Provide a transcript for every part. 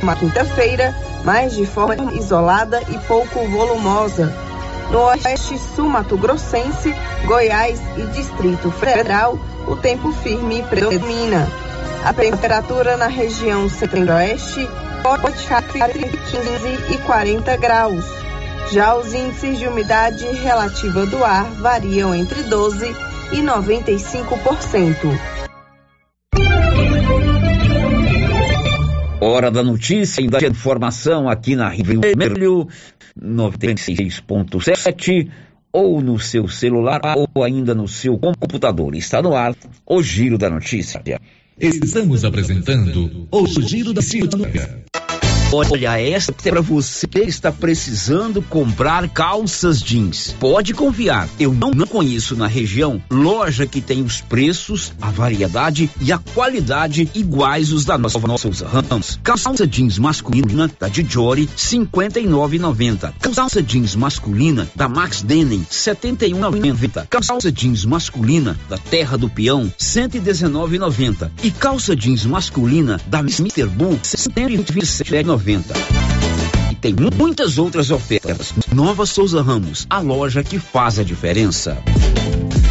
uma quinta-feira, mas de forma isolada e pouco volumosa. No oeste sul-mato grossense, Goiás e Distrito Federal, o tempo firme predomina. A temperatura na região centro-oeste pode ficar entre 15 e 40 graus. Já os índices de umidade relativa do ar variam entre 12 e 95%. Hora da notícia e da informação aqui na Rio Vermelho 96.7 ou no seu celular ou ainda no seu computador. Está no ar o Giro da Notícia. Estamos apresentando o Giro da Notícia. Olha, essa é para você que está precisando comprar calças jeans. Pode confiar, eu não, não conheço na região loja que tem os preços, a variedade e a qualidade iguais os da nossa nossos ramos. Calça jeans masculina da Dijori 59,90. Calça jeans masculina da Max Denim 71,90. Calça jeans masculina da Terra do Peão 119,90. E calça jeans masculina da Mr. Bull 127,90. E tem muitas outras ofertas. Nova Souza Ramos, a loja que faz a diferença.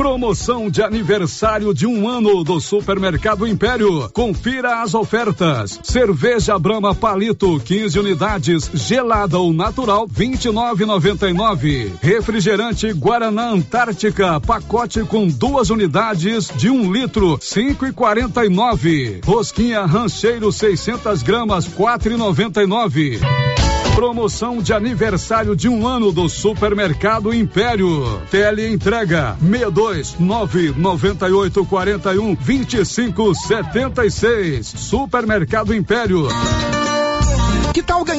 Promoção de aniversário de um ano do Supermercado Império. Confira as ofertas. Cerveja Brahma Palito, 15 unidades, gelada ou natural, 29,99. Refrigerante Guaraná Antártica, pacote com duas unidades de um litro, 5,49. Rosquinha Rancheiro 600 gramas, 4,99. Promoção de aniversário de um ano do Supermercado Império. Tele entrega 62 998 41 25 76. Supermercado Império.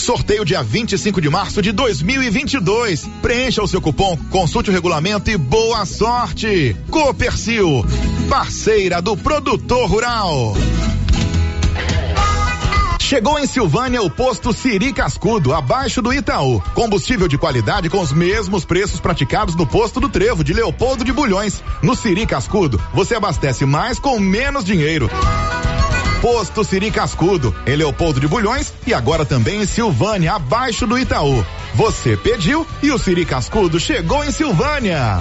Sorteio dia 25 de março de 2022. Preencha o seu cupom, consulte o regulamento e boa sorte. Copercil, parceira do produtor rural. Chegou em Silvânia o posto Siri Cascudo, abaixo do Itaú. Combustível de qualidade com os mesmos preços praticados no posto do Trevo de Leopoldo de Bulhões. No Siri Cascudo, você abastece mais com menos dinheiro. Posto Siri Cascudo, em Leopoldo de Bulhões e agora também em Silvânia, abaixo do Itaú. Você pediu e o Siri Cascudo chegou em Silvânia.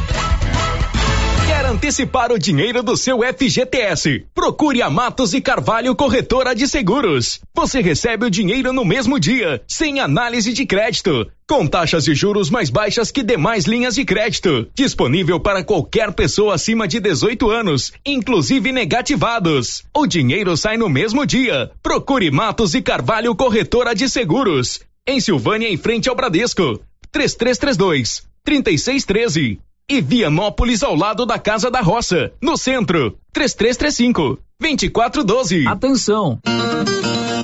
Antecipar o dinheiro do seu FGTS? Procure a Matos e Carvalho Corretora de Seguros. Você recebe o dinheiro no mesmo dia, sem análise de crédito, com taxas de juros mais baixas que demais linhas de crédito. Disponível para qualquer pessoa acima de 18 anos, inclusive negativados. O dinheiro sai no mesmo dia. Procure Matos e Carvalho Corretora de Seguros. Em Silvânia, em frente ao Bradesco. 3332 3613 e Vianópolis ao lado da Casa da Roça, no centro. 3335 2412. Atenção!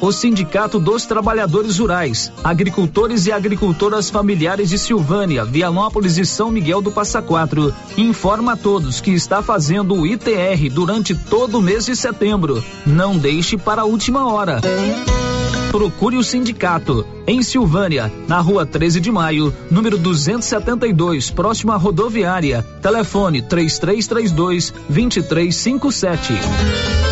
O Sindicato dos Trabalhadores Rurais, Agricultores e Agricultoras Familiares de Silvânia, Vianópolis e São Miguel do Passa Quatro informa a todos que está fazendo o ITR durante todo o mês de setembro. Não deixe para a última hora. Procure o sindicato em Silvânia, na rua 13 de maio, número 272, próximo à rodoviária. Telefone 3332 2357.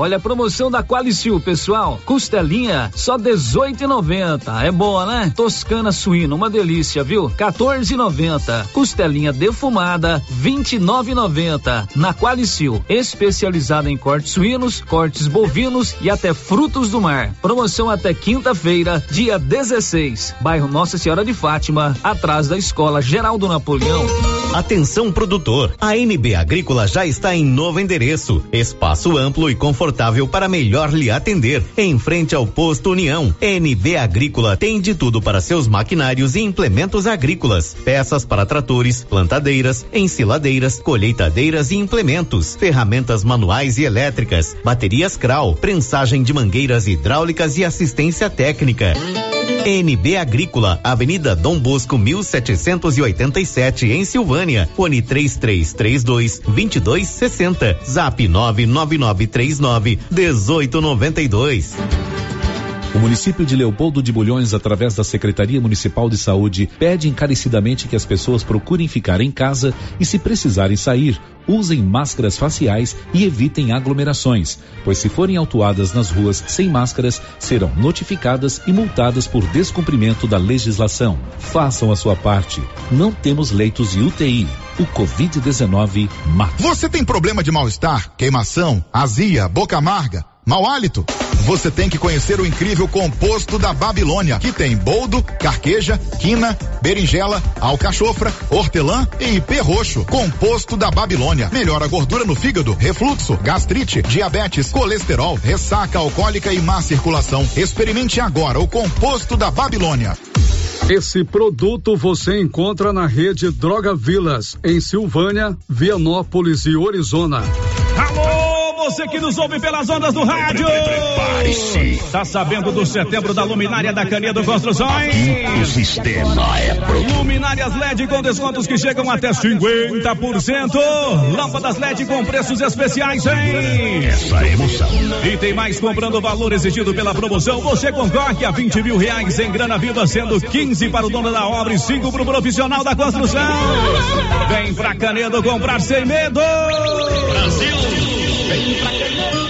Olha a promoção da Qualicil, pessoal. Costelinha só 18,90. É boa, né? Toscana suína, uma delícia, viu? 14,90. Costelinha defumada 29,90. Na Qualicil, especializada em cortes suínos, cortes bovinos e até frutos do mar. Promoção até quinta-feira, dia 16. Bairro Nossa Senhora de Fátima, atrás da Escola Geraldo Napoleão. Atenção produtor, a NB Agrícola já está em novo endereço, espaço amplo e confortável para melhor lhe atender, em frente ao posto União. NB Agrícola tem de tudo para seus maquinários e implementos agrícolas, peças para tratores, plantadeiras, ensiladeiras, colheitadeiras e implementos, ferramentas manuais e elétricas, baterias Kral, prensagem de mangueiras hidráulicas e assistência técnica. NB Agrícola, Avenida Dom Bosco 1787 em Silvânia. Fone 3332 2260. Zap 99939 1892. O município de Leopoldo de Bulhões, através da Secretaria Municipal de Saúde, pede encarecidamente que as pessoas procurem ficar em casa e, se precisarem sair, usem máscaras faciais e evitem aglomerações, pois se forem autuadas nas ruas sem máscaras, serão notificadas e multadas por descumprimento da legislação. Façam a sua parte. Não temos leitos de UTI. O Covid-19 mata. Você tem problema de mal-estar, queimação, azia, boca amarga, mau hálito? Você tem que conhecer o incrível composto da Babilônia, que tem boldo, carqueja, quina, berinjela, alcachofra, hortelã e pé roxo. Composto da Babilônia. Melhora a gordura no fígado, refluxo, gastrite, diabetes, colesterol, ressaca alcoólica e má circulação. Experimente agora o composto da Babilônia. Esse produto você encontra na rede Droga Vilas, em Silvânia, Vianópolis e Orizona. Você que nos ouve pelas ondas do rádio. Prepare-se. Tá sabendo do setembro da luminária da Canedo Construções? O sistema é pro... Luminárias LED com descontos que chegam até 50%. Lâmpadas LED com preços especiais, hein? Essa emoção. E tem mais comprando o valor exigido pela promoção. Você concorre a 20 mil reais em grana viva, sendo 15 para o dono da obra e 5 para o profissional da construção. Vem pra Canedo comprar sem medo. Brasil! Ven para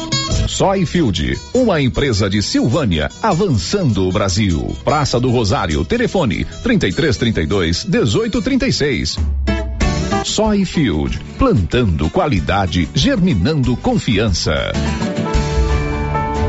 Soyfield, uma empresa de Silvânia, avançando o Brasil. Praça do Rosário, telefone 3332 1836. Soyfield, plantando qualidade, germinando confiança.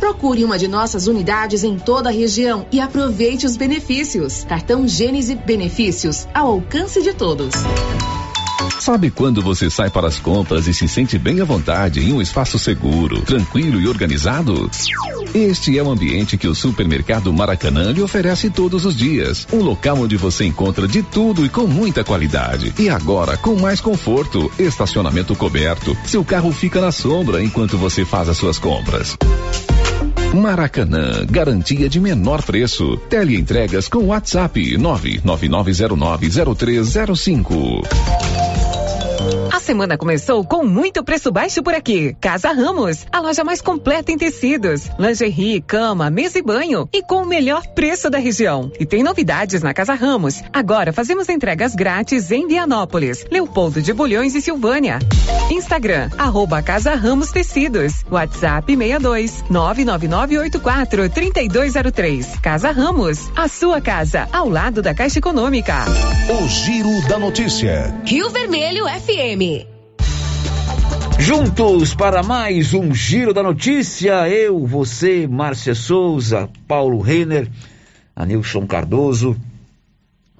Procure uma de nossas unidades em toda a região e aproveite os benefícios. Cartão Gênese Benefícios, ao alcance de todos. Sabe quando você sai para as compras e se sente bem à vontade em um espaço seguro, tranquilo e organizado? Este é o ambiente que o supermercado Maracanã lhe oferece todos os dias. Um local onde você encontra de tudo e com muita qualidade. E agora com mais conforto, estacionamento coberto. Seu carro fica na sombra enquanto você faz as suas compras. Maracanã, garantia de menor preço. Teleentregas com WhatsApp 999090305. A semana começou com muito preço baixo por aqui. Casa Ramos, a loja mais completa em tecidos, lingerie, cama, mesa e banho e com o melhor preço da região. E tem novidades na Casa Ramos. Agora fazemos entregas grátis em Vianópolis, Leopoldo de Bulhões e Silvânia. Instagram, arroba Casa Ramos Tecidos. WhatsApp 62 99984 3203. Casa Ramos, a sua casa, ao lado da Caixa Econômica. O Giro da Notícia. Rio Vermelho FM. Juntos para mais um Giro da Notícia, eu, você, Márcia Souza, Paulo Renner, a Nilson Cardoso,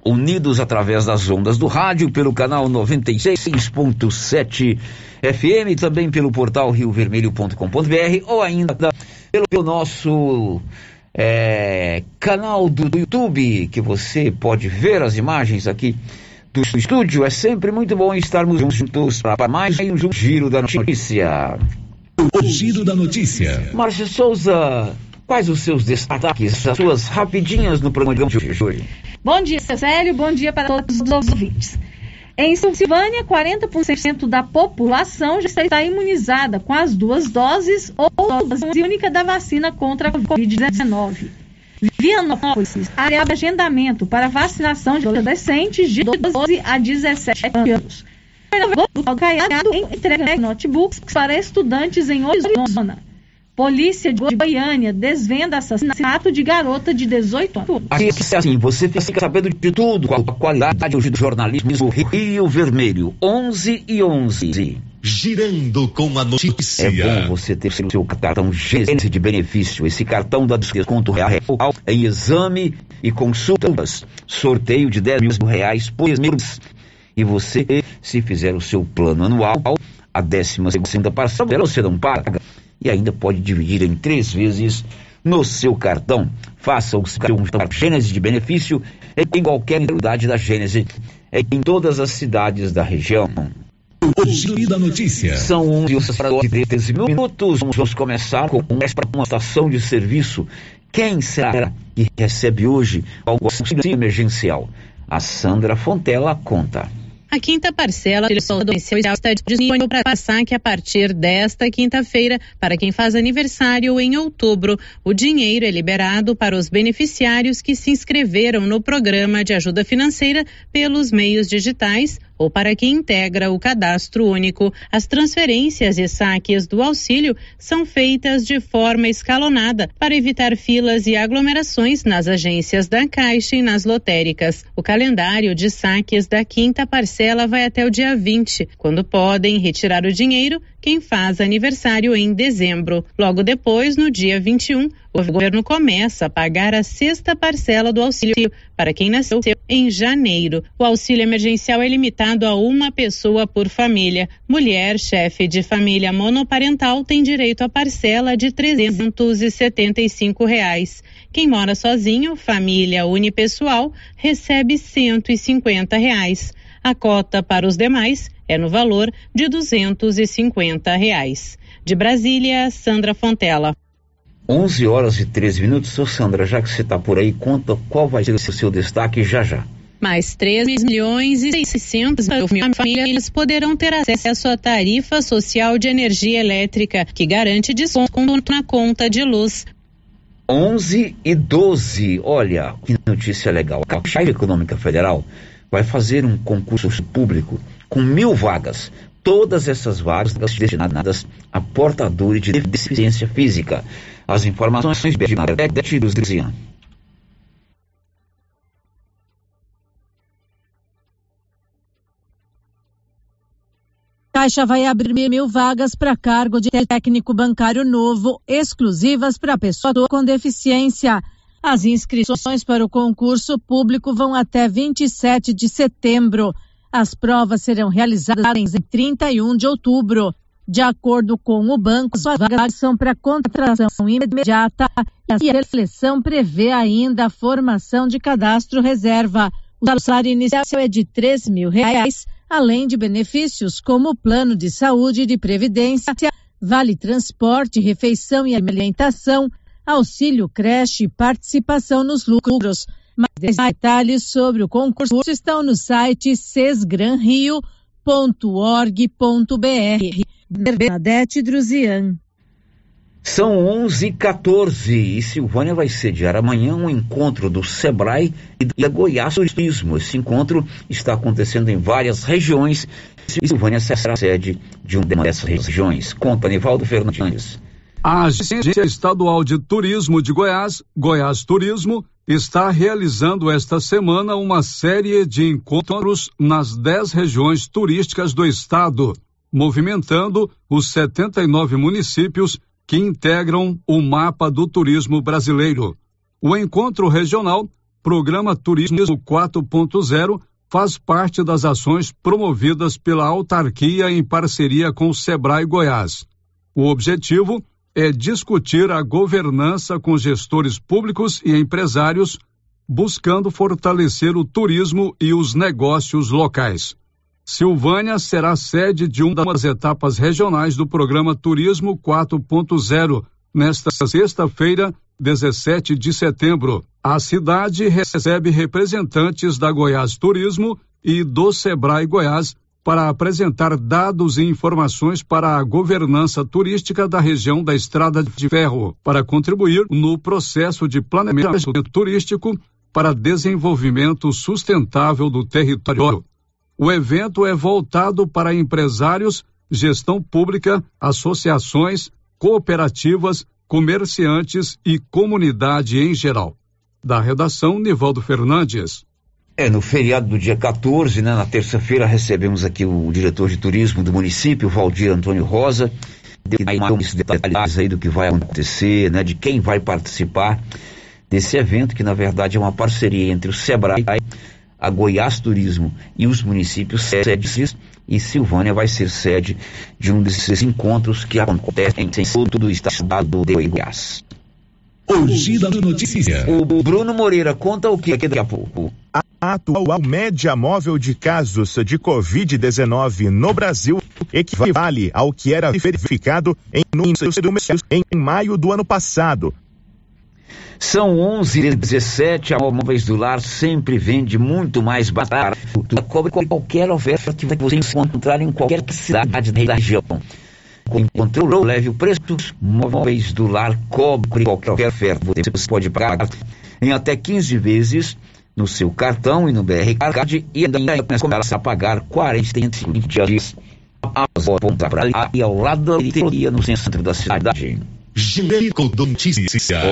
unidos através das ondas do rádio, pelo canal 96.7 FM, também pelo portal riovermelho.com.br ou ainda pelo, pelo nosso é, canal do YouTube, que você pode ver as imagens aqui do estúdio. É sempre muito bom estarmos juntos para mais um Giro da Notícia. O Giro da Notícia. Márcio Souza, quais os seus destaques, as suas rapidinhas no programa de hoje? Bom dia, Célio. Bom dia para todos os ouvintes. Em Silvânia, 40% da população já está imunizada com as duas doses ou dose única da vacina contra a Covid-19. Vianópolis, de agendamento para vacinação de adolescentes de 12 a 17 anos. Caiado entrega notebooks para estudantes em Orizona. Polícia de Goiânia desvenda assassinato de garota de 18 anos. Aqui é assim, você fica sabendo de tudo com a qualidade do jornalismo Rio Vermelho, 11 e 11. Girando com a notícia. É bom você ter seu cartão Gênesis de benefício. Esse cartão dá desconto real em exame e consultas. Sorteio de 10 mil reais por mês. E você, se fizer o seu plano anual, a décima segunda parcela você não paga e ainda pode dividir em três vezes no seu cartão. Faça o seu Gênesis de benefício em qualquer unidade da Gênesis, em todas as cidades da região. O Giro da Notícia. São 11 para 13 minutos. Vamos começar com uma estação de serviço. Quem será que recebe hoje o auxílio emergencial? A Sandra Fontela conta. A quinta parcela do auxílio está disponível para saque a partir desta quinta-feira para quem faz aniversário em outubro. O dinheiro é liberado para os beneficiários que se inscreveram no programa de ajuda financeira pelos meios digitais ou para quem integra o cadastro único. As transferências e saques do auxílio são feitas de forma escalonada para evitar filas e aglomerações nas agências da Caixa e nas lotéricas. O calendário de saques da quinta parcela vai até o dia 20, quando podem retirar o dinheiro quem faz aniversário em dezembro. Logo depois, no dia 21, o governo começa a pagar a sexta parcela do auxílio para quem nasceu em janeiro. O auxílio emergencial é limitado a uma pessoa por família. Mulher, chefe de família monoparental, tem direito à parcela de 375 reais. Quem mora sozinho, família unipessoal, recebe 150 reais. A cota para os demais é no valor de 250 reais. De Brasília, Sandra Fontela. 11 horas e 13 minutos. Ô Sandra, já que você está por aí, conta qual vai ser o seu destaque já já. Mais 3 milhões e 600 mil famílias poderão ter acesso à tarifa social de energia elétrica, que garante desconto na conta de luz. 11 e 12. Olha, que notícia legal. A Caixa Econômica Federal vai fazer um concurso público com mil vagas. Todas essas vagas destinadas a portadores de deficiência física. As informações de Bernadette dos Drizian. Caixa vai abrir mil vagas para cargo de técnico bancário novo, exclusivas para pessoa com deficiência. As inscrições para o concurso público vão até 27 de setembro. As provas serão realizadas em 31 de outubro. De acordo com o banco, as vagas são para contratação imediata e a seleção prevê ainda a formação de cadastro reserva. O salário inicial é de R$ mil reais, além de benefícios como plano de saúde e de previdência, vale transporte, refeição e alimentação, auxílio creche e participação nos lucros. Mais detalhes sobre o concurso estão no site sesgranrio.org.br. Bernadette Druzian. São 11 h 14 e Silvânia vai sediar amanhã um encontro do Sebrae e da Goiás Turismo. Esse encontro está acontecendo em várias regiões e Silvânia será sede de uma dessas regiões. Conta, Nivaldo Fernandes. A Agência Estadual de Turismo de Goiás, Goiás Turismo, está realizando esta semana uma série de encontros nas dez regiões turísticas do estado, movimentando os 79 municípios que integram o mapa do turismo brasileiro. O encontro regional, Programa Turismo 4.0, faz parte das ações promovidas pela autarquia em parceria com o Sebrae Goiás. O objetivo é discutir a governança com gestores públicos e empresários, buscando fortalecer o turismo e os negócios locais. Silvânia será sede de uma das etapas regionais do programa Turismo 4.0, nesta sexta-feira, 17 de setembro. A cidade recebe representantes da Goiás Turismo e do Sebrae Goiás para apresentar dados e informações para a governança turística da região da Estrada de Ferro, para contribuir no processo de planejamento turístico para desenvolvimento sustentável do território. O evento é voltado para empresários, gestão pública, associações, cooperativas, comerciantes e comunidade em geral. Da redação, Nivaldo Fernandes. É, no feriado do dia 14, né, na terça-feira, recebemos aqui o diretor de turismo do município, Valdir Antônio Rosa, deu mais detalhes aí do que vai acontecer, né, de quem vai participar desse evento, que na verdade é uma parceria entre o SEBRAE a Goiás Turismo e os municípios sedes e Silvânia vai ser sede de um desses encontros que acontecem em todo o estado de Goiás. O Giro da Notícia. O Bruno Moreira conta o que aqui daqui a pouco. Atual média móvel de casos de Covid-19 no Brasil equivale ao que era verificado em, em maio do ano passado, são 11 e 17, a Móveis do Lar sempre vende muito mais barato. Cobre qualquer oferta que você encontrar em qualquer cidade da região. Encontrou, leve o preço. Móveis do Lar cobre qualquer oferta. Você pode pagar em até 15 vezes no seu cartão e no BR Card e ainda começa a pagar 45 dias após a para ali ao lado da no centro da cidade.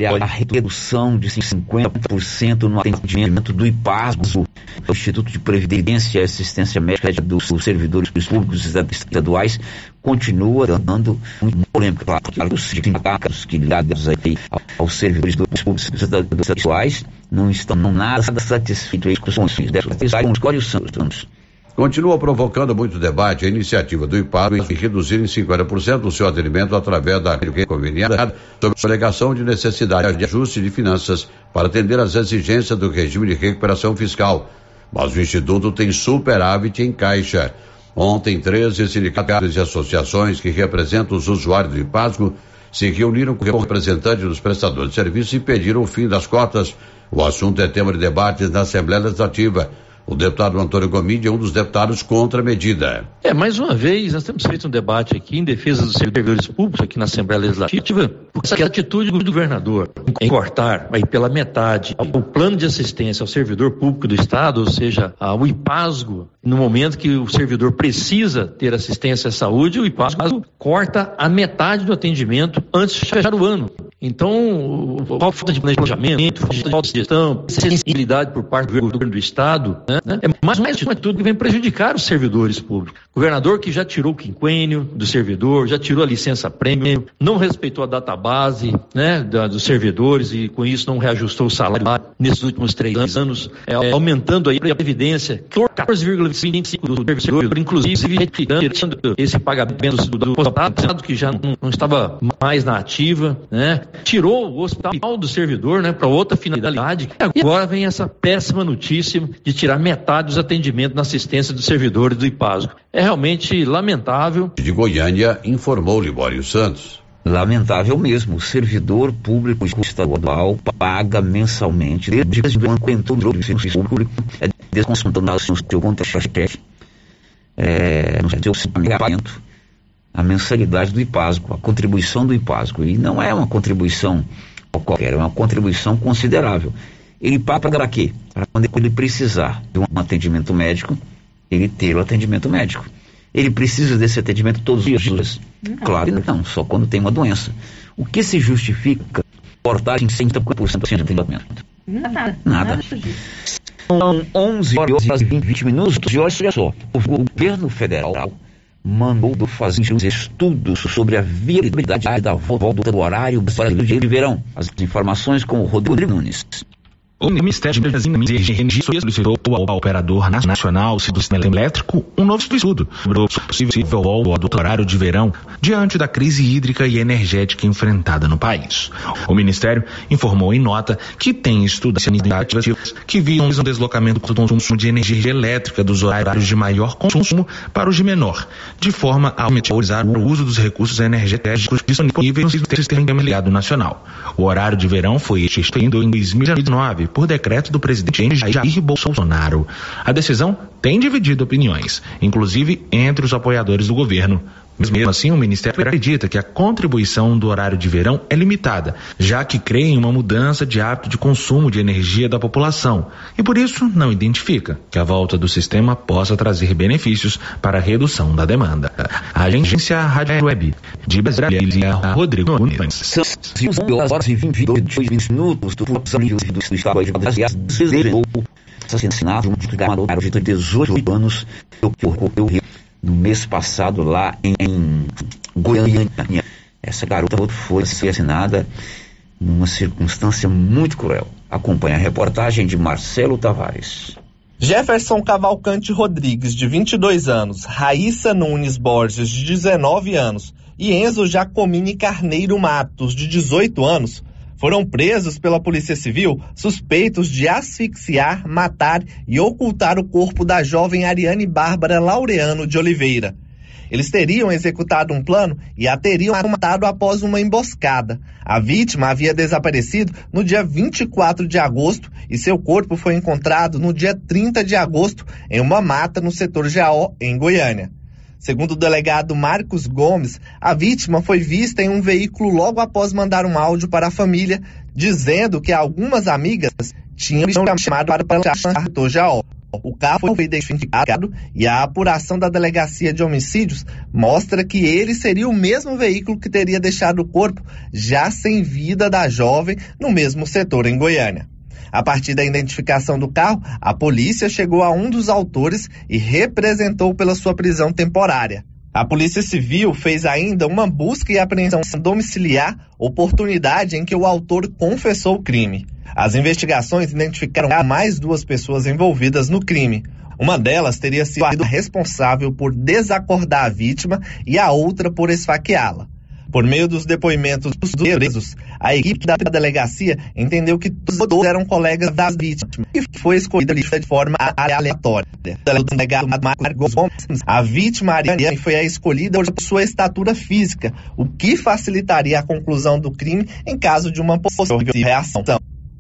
Olha, a redução de 50% no atendimento do IPASGO, o Instituto de Previdência e Assistência Médica dos Servidores Públicos Estaduais, continua dando muito polêmica. Claro, os sindicatos que ligados aí aos servidores públicos estaduais não estão nada satisfeitos com as condições dessas. Quais são os Continua provocando muito debate a iniciativa do IPAR em reduzir em 50% o seu atendimento através da conveniada sobre alegação de necessidade de ajuste de finanças para atender às exigências do regime de recuperação fiscal. Mas o Instituto tem superávit em caixa. Ontem, 13 sindicatos e associações que representam os usuários do IPASGO se reuniram com representantes dos prestadores de serviços e pediram o fim das cotas. O assunto é tema de debates na Assembleia Legislativa. O deputado Antônio Gomide é um dos deputados contra a medida. É, mais uma vez, nós temos feito um debate aqui em defesa dos servidores públicos aqui na Assembleia Legislativa, porque essa atitude do governador em cortar aí pela metade o plano de assistência ao servidor público do Estado, ou seja, o IPASGO, no momento que o servidor precisa ter assistência à saúde, o IPASGO corta a metade do atendimento antes de fechar o ano. Então, falta de planejamento, falta de gestão, sensibilidade por parte do governo do Estado, né? é mais uma atitude que vem prejudicar os servidores públicos. Governador que já tirou o quinquênio do servidor, já tirou a licença prêmio, não respeitou a database né, da, dos servidores e com isso não reajustou o salário nesses últimos três anos, é, aumentando aí a previdência, 14,25% do servidor, inclusive retirando esse pagamento do, do, do que já não, não estava mais na ativa, né? tirou o hospital do servidor né, para outra finalidade. E agora vem essa péssima notícia de tirar metade dos atendimentos na assistência dos servidores do IPASGO. É realmente lamentável. De Goiânia, informou Libório Santos. Lamentável mesmo, o servidor público estadual paga mensalmente, desde quando entrou no serviço público, é desconsultando o seu contra-chefe, é, no seu pagamento a mensalidade do IPASGO, a contribuição do IPASGO. E não é uma contribuição qualquer, é uma contribuição considerável. Ele paga para quê? Para quando ele precisar de um atendimento médico, ele ter o atendimento médico. Ele precisa desse atendimento todos os dias? Não. Claro que não, só quando tem uma doença. O que se justifica cortar em 100% de atendimento? Nada. Nada. São 11 horas e 20 minutos e olha só, o governo federal mandou fazer os estudos sobre a viabilidade da volta do horário brasileiro de verão. As informações com o Rodrigo Nunes. O Ministério de Energia solicitou ao operador nacional do sistema elétrico um novo estudo sobre o possível volta do horário de verão diante da crise hídrica e energética enfrentada no país. O Ministério informou em nota que tem estudos iniciativas que visam o deslocamento do consumo de energia elétrica dos horários de maior consumo para os de menor, de forma a autorizar o uso dos recursos energéticos disponíveis no sistema ligado nacional. O horário de verão foi extinto em 2019 por decreto do presidente Jair Bolsonaro. A decisão tem dividido opiniões, inclusive entre os apoiadores do governo. Mesmo assim, o Ministério acredita que a contribuição do horário de verão é limitada, já que crê em uma mudança de hábito de consumo de energia da população e, por isso, não identifica que a volta do sistema possa trazer benefícios para a redução da demanda. A agência Rádio Web de Brasília, Rodrigo Nunes. São 11 horas e 22 minutos do do Estado de Brasília, assassinado de garoto de 18 anos ocorreu no mês passado lá em, Goiânia. Essa garota foi assassinada numa circunstância muito cruel. Acompanhe a reportagem de Marcelo Tavares. Jefferson Cavalcante Rodrigues, de 22 anos, Raíssa Nunes Borges, de 19 anos, e Enzo Jacomini Carneiro Matos, de 18 anos, foram presos pela Polícia Civil suspeitos de asfixiar, matar e ocultar o corpo da jovem Ariane Bárbara Laureano de Oliveira. Eles teriam executado um plano e a teriam matado após uma emboscada. A vítima havia desaparecido no dia 24 de agosto e seu corpo foi encontrado no dia 30 de agosto em uma mata no setor Jaó, em Goiânia. Segundo o delegado Marcos Gomes, a vítima foi vista em um veículo logo após mandar um áudio para a família, dizendo que algumas amigas tinham chamado para o Jaó. O carro foi identificado e a apuração da delegacia de homicídios mostra que ele seria o mesmo veículo que teria deixado o corpo já sem vida da jovem no mesmo setor em Goiânia. A partir da identificação do carro, a polícia chegou a um dos autores e representou pela sua prisão temporária. A Polícia Civil fez ainda uma busca e apreensão domiciliar, oportunidade em que o autor confessou o crime. As investigações identificaram mais duas pessoas envolvidas no crime. Uma delas teria sido responsável por desacordar a vítima e a outra por esfaqueá-la. Por meio dos depoimentos dos presos, a equipe da delegacia entendeu que todos eram colegas das vítimas e foi escolhida de forma aleatória. Delegado Marcos Gomes, a vítima Ariane foi a escolhida por sua estatura física, o que facilitaria a conclusão do crime em caso de uma possível reação.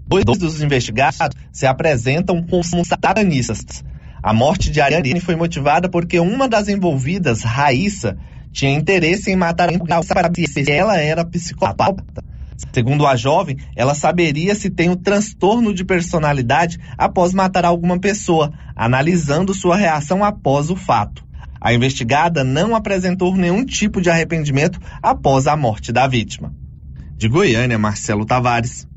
Dois dos investigados se apresentam como satanistas. A morte de Ariane foi motivada porque uma das envolvidas, Raíssa, tinha interesse em matar a para se ela era psicopata. Segundo a jovem, ela saberia se tem o transtorno de personalidade após matar alguma pessoa, analisando sua reação após o fato. A investigada não apresentou nenhum tipo de arrependimento após a morte da vítima. De Goiânia, Marcelo Tavares.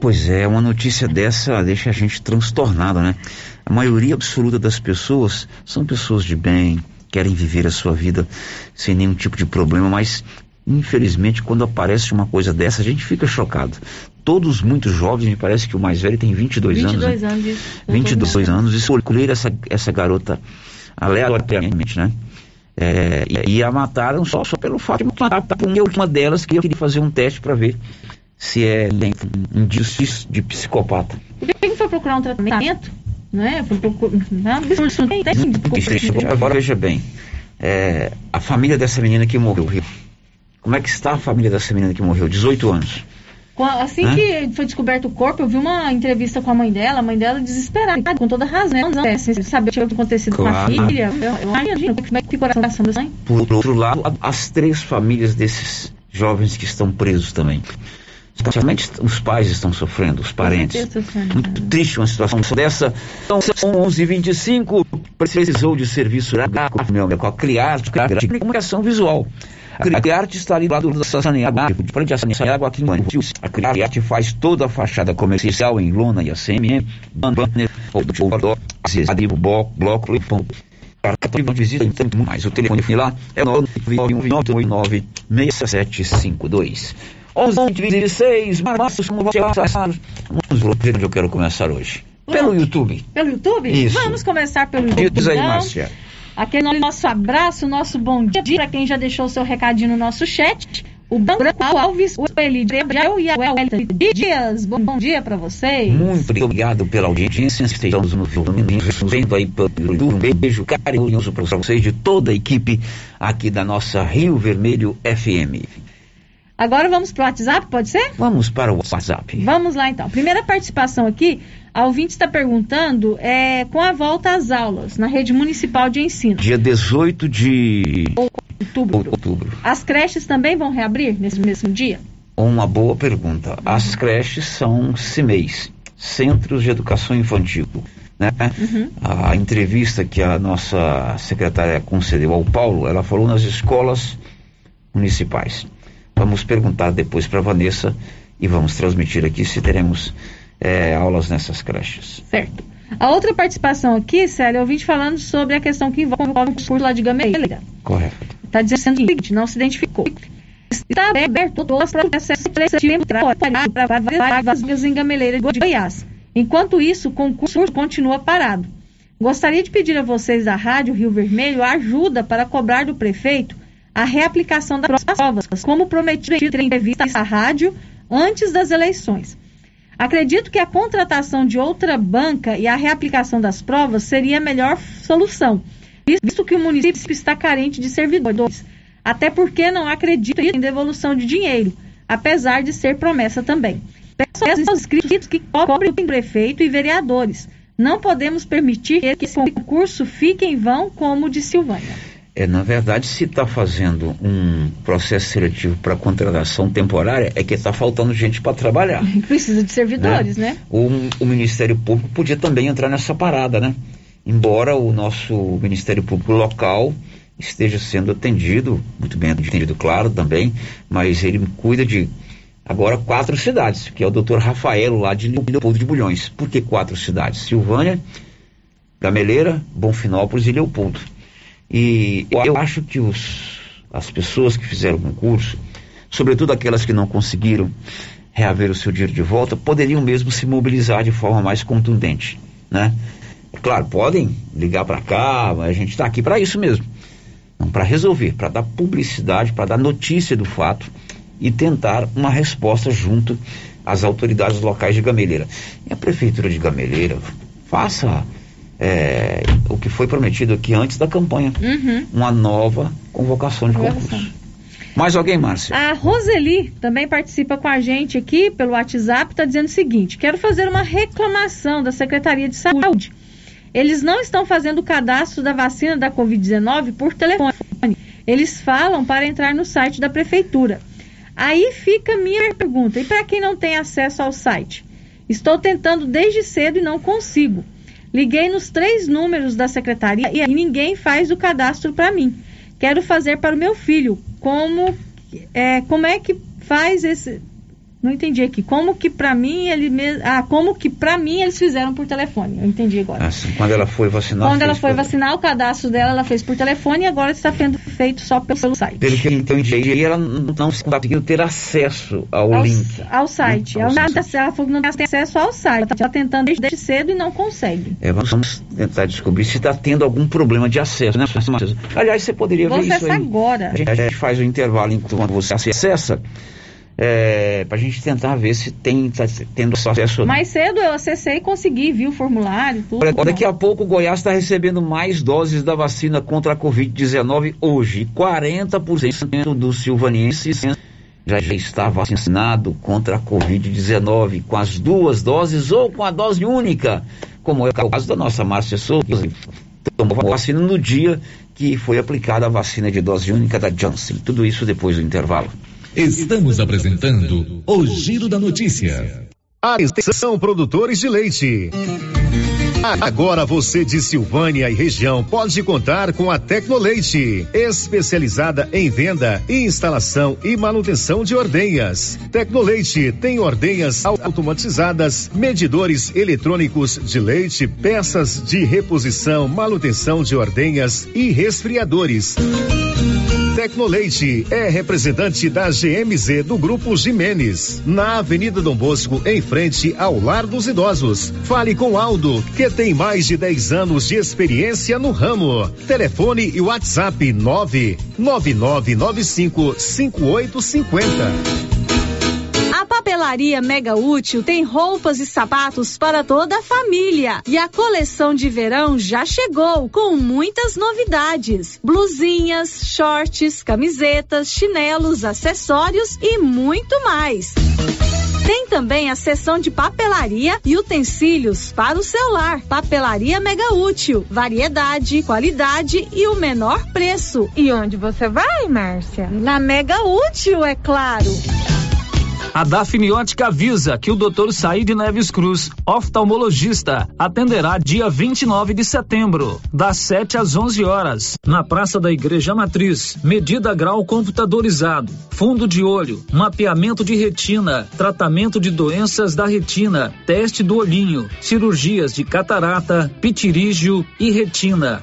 Pois é, uma notícia dessa deixa a gente transtornado, né? A maioria absoluta das pessoas são pessoas de bem, querem viver a sua vida sem nenhum tipo de problema, mas infelizmente quando aparece uma coisa dessa a gente fica chocado. Todos muito jovens, me parece que o mais velho tem 22, 22 anos. 22 anos. Né? 22 anos, escolher essa, essa garota aleatoriamente, né? É, e, e, a mataram só, só pelo fato de matar uma delas que eu queria fazer um teste para ver se é indício de psicopata. Por que foi procurar um tratamento? Né? Agora veja bem, é, a família dessa menina que morreu, como é que está a família dessa menina que morreu? 18 anos. Assim que foi descoberto o corpo, eu vi uma entrevista com a mãe dela, a mãe dela desesperada, com toda razão, não, é, sem saber o que tinha acontecido claro. com a filha. Eu, eu imagino como é que o coração da mãe. Por outro lado, as três famílias desses jovens que estão presos também. Especialmente os pais estão sofrendo, os parentes. Muito triste uma situação dessa. Então, são 11h25, precisou de serviço com a Criarte, de comunicação visual. A Criarte está ali do lado da Saneago, de frente a Saneago aqui no A Criarte faz toda a fachada comercial em lona e ACM, banner, bloco, bloco, cartão de visita e mais. O telefone lá é 9996752. 11 Márcio, como você Vamos ver onde eu quero começar hoje. Pelo YouTube. Pelo YouTube? Isso. Vamos começar pelo YouTube. Diz aí, então. Márcia. Aquele nosso abraço, nosso bom dia para quem já deixou o seu recadinho no nosso chat. O Branco Alves, o Eli Gabriel e a Welita Dias. Bom, bom dia para vocês. Muito obrigado pela audiência. Estejamos no vendo aí pelo YouTube. Um beijo carinhoso para vocês de toda a equipe aqui da nossa Rio Vermelho FM. Agora vamos para o WhatsApp, pode ser? Vamos para o WhatsApp. Vamos lá então. Primeira participação aqui, a ouvinte está perguntando é, com a volta às aulas na rede municipal de ensino. Dia 18 de outubro. outubro. As creches também vão reabrir nesse mesmo dia? Uma boa pergunta. As creches são CIMEIs, Centros de Educação Infantil. Né? Uhum. A entrevista que a nossa secretária concedeu ao Paulo, ela falou nas escolas municipais. Vamos perguntar depois para Vanessa e vamos transmitir aqui se teremos é, aulas nessas creches. Certo. A outra participação aqui, Célia, eu ouvi falando sobre a questão que envolve o curso lá de Gameleira. Correto. Está dizendo o seguinte, não se identificou. Está aberto todas para o processo seletivo para vagas em Gameleira de Goiás. Enquanto isso, o concurso continua parado. Gostaria de pedir a vocês da Rádio Rio Vermelho ajuda para cobrar do prefeito a reaplicação das provas, como prometido em entrevista à rádio antes das eleições. Acredito que a contratação de outra banca e a reaplicação das provas seria a melhor solução, visto que o município está carente de servidores, até porque não acredito em devolução de dinheiro, apesar de ser promessa também. Peço aos inscritos que cobrem o prefeito e vereadores. Não podemos permitir que esse concurso fique em vão como de Silvânia. É, na verdade, se está fazendo um processo seletivo para contratação temporária, é que está faltando gente para trabalhar. Precisa de servidores, né? né? O, o, Ministério Público podia também entrar nessa parada, né? Embora o nosso Ministério Público local esteja sendo atendido, muito bem atendido, claro, também, mas ele cuida de agora quatro cidades, que é o doutor Rafael lá de Leopoldo de Bulhões. Por que quatro cidades? Silvânia, Gameleira, Bonfinópolis e Leopoldo. E eu acho que os, as pessoas que fizeram o concurso, sobretudo aquelas que não conseguiram reaver o seu dinheiro de volta, poderiam mesmo se mobilizar de forma mais contundente, né? Claro, podem ligar para cá, mas a gente está aqui para isso mesmo. Para resolver, para dar publicidade, para dar notícia do fato e tentar uma resposta junto às autoridades locais de Gameleira. E a Prefeitura de Gameleira, faça é, o que foi prometido aqui antes da campanha. Uhum. Uma nova convocação de concurso. Mais alguém, Márcia? A Roseli também participa com a gente aqui pelo WhatsApp, está dizendo o seguinte: quero fazer uma reclamação da Secretaria de Saúde. Eles não estão fazendo o cadastro da vacina da Covid-19 por telefone. Eles falam para entrar no site da prefeitura. Aí fica a minha pergunta: e para quem não tem acesso ao site? Estou tentando desde cedo e não consigo. Liguei nos três números da secretaria e ninguém faz o cadastro para mim. Quero fazer para o meu filho. Como é, como é que faz esse não entendi aqui. Como que para mim ele mesmo. Ah, como que para mim eles fizeram por telefone. Eu entendi agora. Assim, quando ela foi vacinar. Quando ela foi vacinar, o cadastro dela ela fez por telefone e agora está sendo feito só pelo site. Pelo que eu entendi, ela não conseguiu ter acesso ao, ao link. Ao site. Ao ela, site. ela falou que não tem acesso ao site. Ela está tentando desde cedo e não consegue. É, vamos tentar descobrir se está tendo algum problema de acesso, né? Aliás, você poderia Vou ver isso aí. agora. A gente, a gente faz o intervalo enquanto você acessa é, para a gente tentar ver se tem tá tendo acesso. Mais cedo eu acessei e consegui, vi o formulário, tudo. Olha, daqui a pouco o Goiás está recebendo mais doses da vacina contra a Covid-19 hoje. 40% dos silvanienses já, já está vacinado contra a Covid-19 com as duas doses ou com a dose única, como é o caso da nossa Márcia Souza, que tomou a vacina no dia que foi aplicada a vacina de dose única da Janssen. Tudo isso depois do intervalo. Estamos apresentando o Giro da Notícia. Atenção, produtores de leite. Agora você de Silvânia e região pode contar com a Tecnoleite, especializada em venda, instalação e manutenção de ordenhas. Tecnoleite tem ordenhas automatizadas, medidores eletrônicos de leite, peças de reposição, manutenção de ordenhas e resfriadores. Tecnoleite é representante da GMZ do Grupo Jimenez, na Avenida Dom Bosco, em frente ao Lar dos Idosos. Fale com Aldo, que tem mais de 10 anos de experiência no ramo. Telefone e WhatsApp 99995 5850. Papelaria Mega Útil tem roupas e sapatos para toda a família. E a coleção de verão já chegou com muitas novidades: blusinhas, shorts, camisetas, chinelos, acessórios e muito mais. Tem também a seção de papelaria e utensílios para o celular. Papelaria Mega Útil. Variedade, qualidade e o menor preço. E onde você vai, Márcia? Na Mega Útil, é claro. A Dafniótica avisa que o Dr. Saíde Neves Cruz, oftalmologista, atenderá dia 29 de setembro, das 7 às 11 horas, na Praça da Igreja Matriz. Medida grau computadorizado, fundo de olho, mapeamento de retina, tratamento de doenças da retina, teste do olhinho, cirurgias de catarata, pitirígio e retina.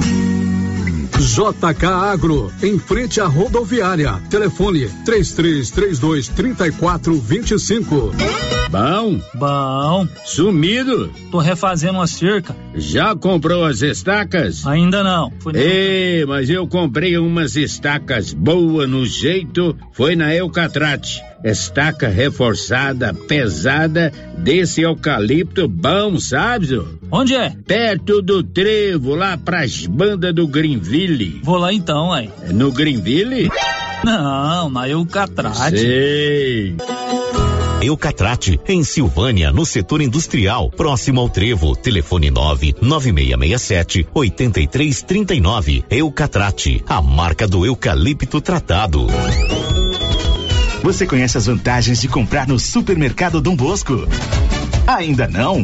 JK Agro, em frente à rodoviária. Telefone 3332 3425. Bom? Bom. Sumido? Tô refazendo uma cerca. Já comprou as estacas? Ainda não. Ei, mas eu comprei umas estacas boas no jeito, foi na Eucatrate. Estaca reforçada, pesada, desse eucalipto bom, sabe? Onde é? Perto do trevo, lá pras bandas do Greenville. Vou lá então, aí. No Greenville? Não, na Eucatrate. Sei. Eucatrate, em Silvânia, no setor industrial, próximo ao Trevo. Telefone 99667 8339. Eucatrate, a marca do eucalipto tratado. Você conhece as vantagens de comprar no Supermercado Dom Bosco? Ainda não?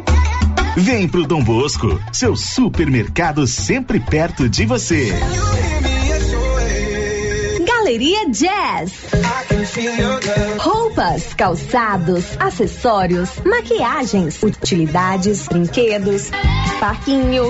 Vem pro Dom Bosco, seu supermercado sempre perto de você. Galeria Jazz. Roupas, calçados, acessórios, maquiagens, utilidades, brinquedos, parquinho.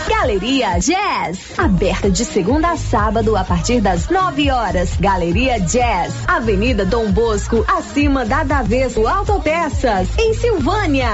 Galeria Jazz, aberta de segunda a sábado a partir das 9 horas. Galeria Jazz, Avenida Dom Bosco, acima da Daveso Autopeças, em Silvânia.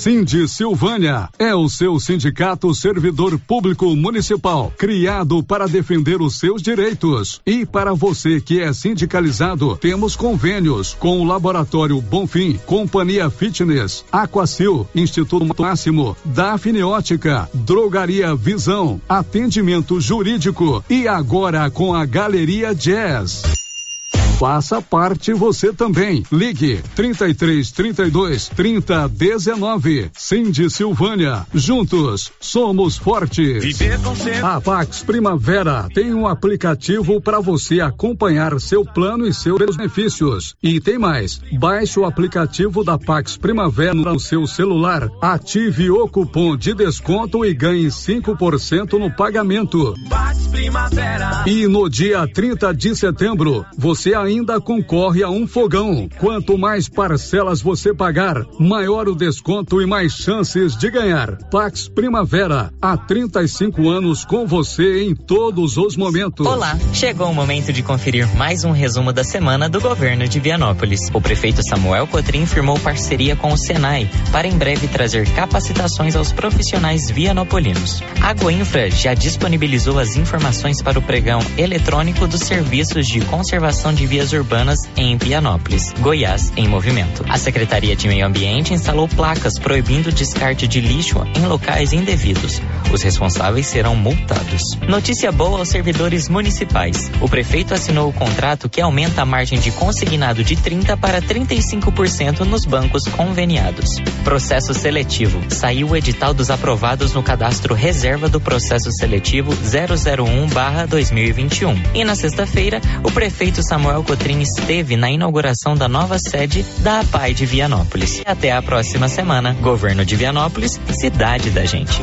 Cindy Silvânia é o seu sindicato servidor público municipal, criado para defender os seus direitos. E para você que é sindicalizado, temos convênios com o Laboratório Bonfim, Companhia Fitness, Aquacil, Instituto Máximo, Dafniótica, Drogaria Visão, Atendimento Jurídico e agora com a Galeria Jazz. Faça parte você também. Ligue 33 32 30 19. Cindy Silvânia. Juntos somos fortes. A Pax Primavera tem um aplicativo para você acompanhar seu plano e seus benefícios. E tem mais. Baixe o aplicativo da Pax Primavera no seu celular. Ative o cupom de desconto e ganhe 5% no pagamento. E no dia 30 de setembro, você ainda ainda concorre a um fogão. Quanto mais parcelas você pagar, maior o desconto e mais chances de ganhar. Pax Primavera, há 35 anos com você em todos os momentos. Olá, chegou o momento de conferir mais um resumo da semana do governo de Vianópolis. O prefeito Samuel Cotrim firmou parceria com o Senai para em breve trazer capacitações aos profissionais vianopolinos. A Goinfra já disponibilizou as informações para o pregão eletrônico dos serviços de conservação de vias urbanas em Pianópolis, Goiás, em movimento. A Secretaria de Meio Ambiente instalou placas proibindo o descarte de lixo em locais indevidos. Os responsáveis serão multados. Notícia boa aos servidores municipais. O prefeito assinou o contrato que aumenta a margem de consignado de 30 para 35% nos bancos conveniados. Processo seletivo. Saiu o edital dos aprovados no cadastro reserva do processo seletivo 001/2021. E na sexta-feira, o prefeito Samuel Cotrim esteve na inauguração da nova sede da APAI de Vianópolis. Até a próxima semana. Governo de Vianópolis, cidade da gente.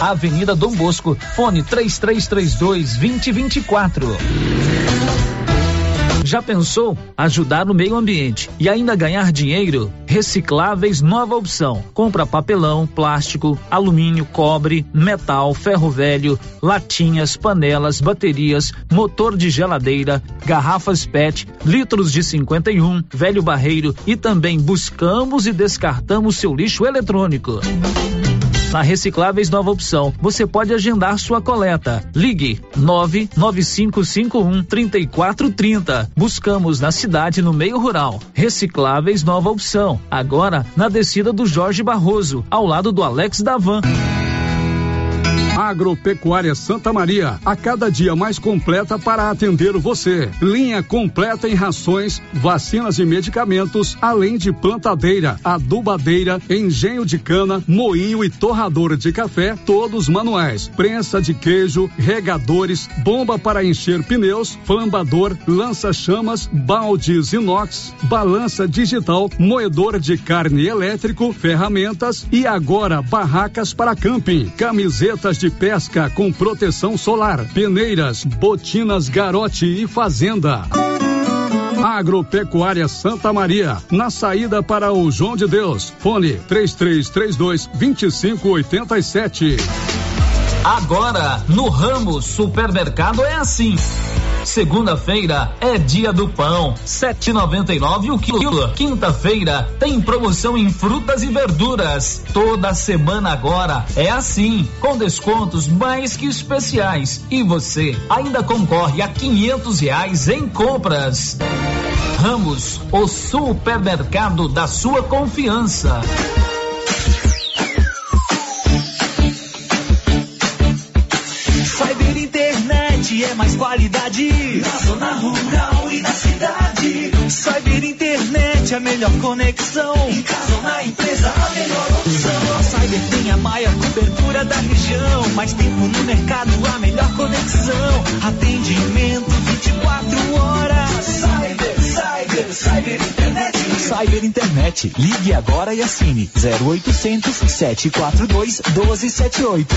Avenida Dom Bosco, fone 3332 2024. Já pensou ajudar no meio ambiente e ainda ganhar dinheiro? Recicláveis nova opção. Compra papelão, plástico, alumínio, cobre, metal, ferro velho, latinhas, panelas, baterias, motor de geladeira, garrafas PET, litros de 51, velho barreiro e também buscamos e descartamos seu lixo eletrônico. Na Recicláveis Nova Opção, você pode agendar sua coleta. Ligue 99551 3430. Buscamos na cidade no meio rural. Recicláveis Nova Opção. Agora na descida do Jorge Barroso, ao lado do Alex Davan. Agropecuária Santa Maria, a cada dia mais completa para atender você. Linha completa em rações, vacinas e medicamentos, além de plantadeira, adubadeira, engenho de cana, moinho e torrador de café, todos manuais. Prensa de queijo, regadores, bomba para encher pneus, flambador, lança-chamas, baldes inox, balança digital, moedor de carne elétrico, ferramentas e agora barracas para camping, camisetas de pesca com proteção solar, peneiras, botinas, garote e fazenda. Agropecuária Santa Maria, na saída para o João de Deus. Fone 3332 2587. Agora, no Ramos Supermercado é assim. Segunda-feira é dia do pão, 7,99 o quilo. Quinta-feira tem promoção em frutas e verduras. Toda semana agora é assim, com descontos mais que especiais. E você ainda concorre a quinhentos reais em compras. Ramos, o supermercado da sua confiança. É mais qualidade na zona rural e na cidade. Cyber internet é a melhor conexão. Em casa ou na empresa, a melhor opção. A Cyber tem a maior cobertura da região. Mais tempo no mercado, a melhor conexão. Atendimento 24 horas. Cyber, internet. Ligue agora e assine 0800 742 1278.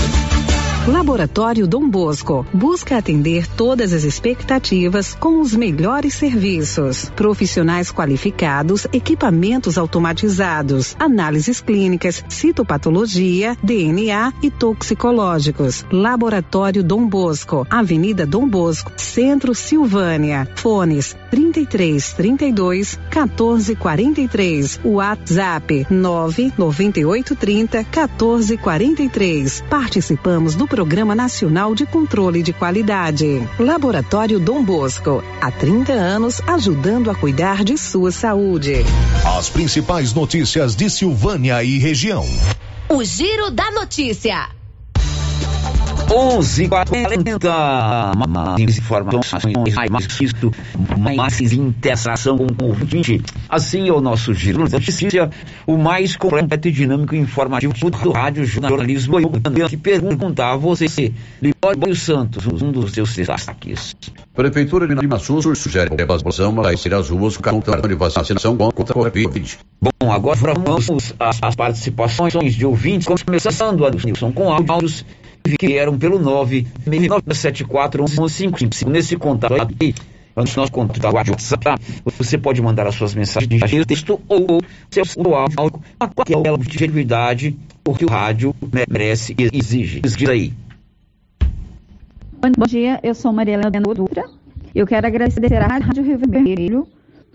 Laboratório Dom Bosco busca atender todas as expectativas com os melhores serviços. Profissionais qualificados, equipamentos automatizados, análises clínicas, citopatologia, DNA e toxicológicos. Laboratório Dom Bosco, Avenida Dom Bosco, Centro Silvânia. Fones 33 32 14 43. WhatsApp 998 30 14 43. Participamos do Programa Nacional de Controle de Qualidade. Laboratório Dom Bosco, há 30 anos ajudando a cuidar de sua saúde. As principais notícias de Silvânia e região. O Giro da Notícia. 11:40 mais informações, mais isso, mais interação com o ouvinte. Assim é o nosso giro de notícia, o mais completo e dinâmico e informativo do rádio jornalismo. Eu que perguntar a você, Libório Santos, um dos seus destaques. Prefeitura de Limaçu sugere a vacinação para ir às ruas com cartão de vacinação contra a Covid. Bom, agora vamos às participações de ouvintes, começando a Nilson com áudios que eram pelo 9941155. Nesse contato aí, antes nós contato WhatsApp, você pode mandar as suas mensagens de texto ou seu áudio a qualquer atividade, porque o rádio merece e exige. Diz aí. Bom dia, eu sou Maria Helena Dutra. Eu quero agradecer à Rádio Rio Vermelho,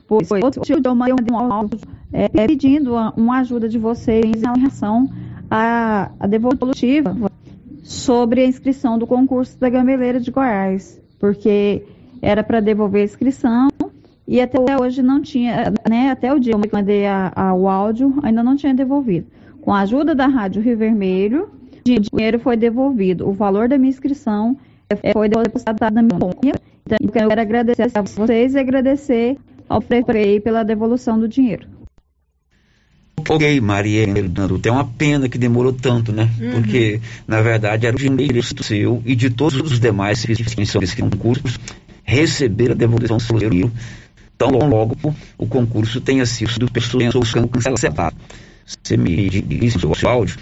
pois eu mandei um áudio é, pedindo uma ajuda de vocês em relação à, à devolutiva sobre a inscrição do concurso da Gameleira de Goiás, porque era para devolver a inscrição e até hoje não tinha, né, até o dia que eu mandei a, a, o áudio, ainda não tinha devolvido. Com a ajuda da Rádio Rio Vermelho, o dinheiro foi devolvido. O valor da minha inscrição foi depositado na minha conta. Então, eu quero agradecer a vocês e agradecer ao prefeito pela devolução do dinheiro. Ok, Maria Fernando, tem uma pena que demorou tanto, né? Uhum. Porque, na verdade, era o dinheiro seu e de todos os demais que são desse concurso receber a devolução do dinheiro tão logo o concurso tenha sido cancelado. Você me disse no seu áudio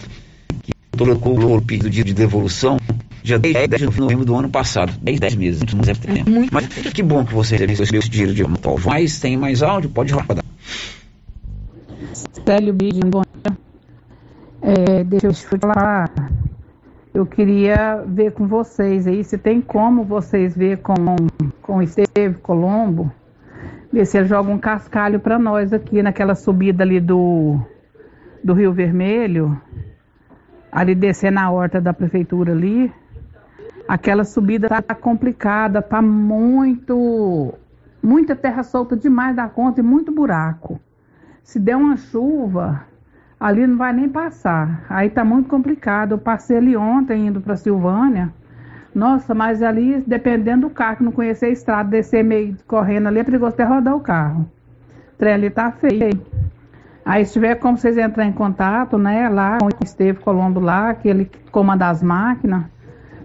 que colocou o pedido de devolução já 10 de novembro do ano passado, 10, 10 meses, muito tempo. Mas que bom que você recebeu esse dinheiro de volta. Mas tem mais áudio? Pode rodar. Célio Bidin, bom dia. É, deixa eu te falar. Eu queria ver com vocês aí, se tem como vocês ver com, com Esteve Colombo, ver se ele joga um cascalho para nós aqui naquela subida ali do, do Rio Vermelho, ali descer na horta da prefeitura ali. Aquela subida tá complicada, tá muito, muita terra solta demais da conta e muito buraco. Se der uma chuva, ali não vai nem passar. Aí tá muito complicado. Eu passei ali ontem indo para Silvânia. Nossa, mas ali, dependendo do carro, que não conhecer a estrada, descer meio correndo ali, é perigoso até rodar o carro. O trem ali tá feio. Aí, se tiver como vocês entrar em contato, né, lá com o Esteve Colombo lá, que comanda as máquinas,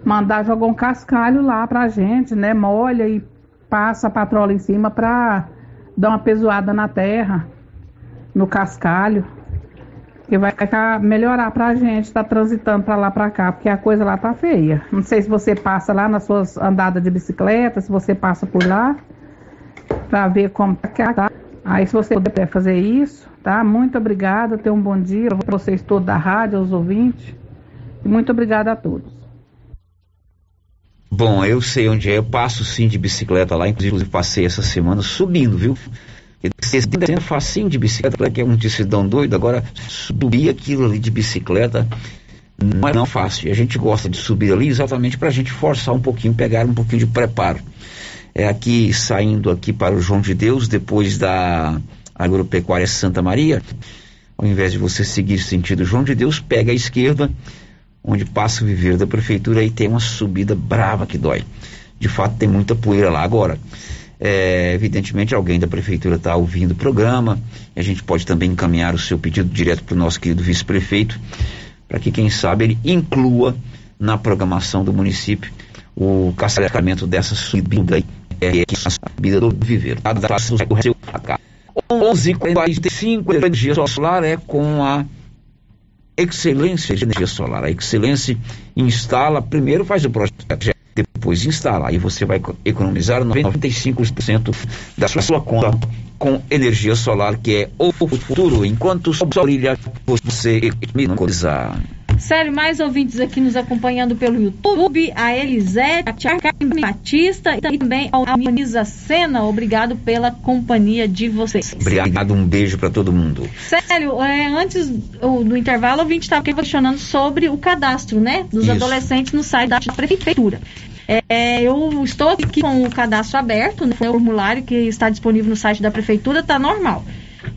mandar jogar um cascalho lá pra gente, né, molha e passa a patrola em cima pra dar uma pesoada na terra no cascalho, que vai ficar, melhorar pra gente tá transitando pra lá pra cá, porque a coisa lá tá feia. Não sei se você passa lá nas suas andadas de bicicleta, se você passa por lá, pra ver como tá. Aí se você puder fazer isso, tá? Muito obrigada, tenha um bom dia para vocês todos da rádio, aos ouvintes. E muito obrigada a todos. Bom, eu sei onde é, eu passo sim de bicicleta lá, inclusive passei essa semana subindo, viu? Descendo facinho de bicicleta, que é um decidão doido, agora subir aquilo ali de bicicleta não é não fácil. E a gente gosta de subir ali exatamente para a gente forçar um pouquinho, pegar um pouquinho de preparo. É aqui, saindo aqui para o João de Deus, depois da agropecuária Santa Maria, ao invés de você seguir sentido João de Deus, pega a esquerda, onde passa o viveiro da prefeitura, e tem uma subida brava que dói. De fato, tem muita poeira lá. Agora, é, evidentemente, alguém da prefeitura está ouvindo o programa, a gente pode também encaminhar o seu pedido direto para o nosso querido vice-prefeito, para que, quem sabe, ele inclua na programação do município o carregamento dessa subida aí, é, que é a subida do viveiro. Tá? 11h45, energia solar é com a Excelência de Energia Solar. A Excelência instala, primeiro faz o projeto, depois instala. Aí você vai economizar 95% da sua conta com energia solar, que é o futuro. Enquanto o sol brilha, você economiza. Sério, mais ouvintes aqui nos acompanhando pelo YouTube, a Elisete, a Carmen Batista e também a Alminiza Sena. Obrigado pela companhia de vocês. Obrigado, um beijo para todo mundo. Sério, é, antes do, do intervalo, o ouvinte estava questionando sobre o cadastro, né, dos Isso. adolescentes no site da prefeitura. É, eu estou aqui com o cadastro aberto, né, o formulário que está disponível no site da prefeitura, está normal.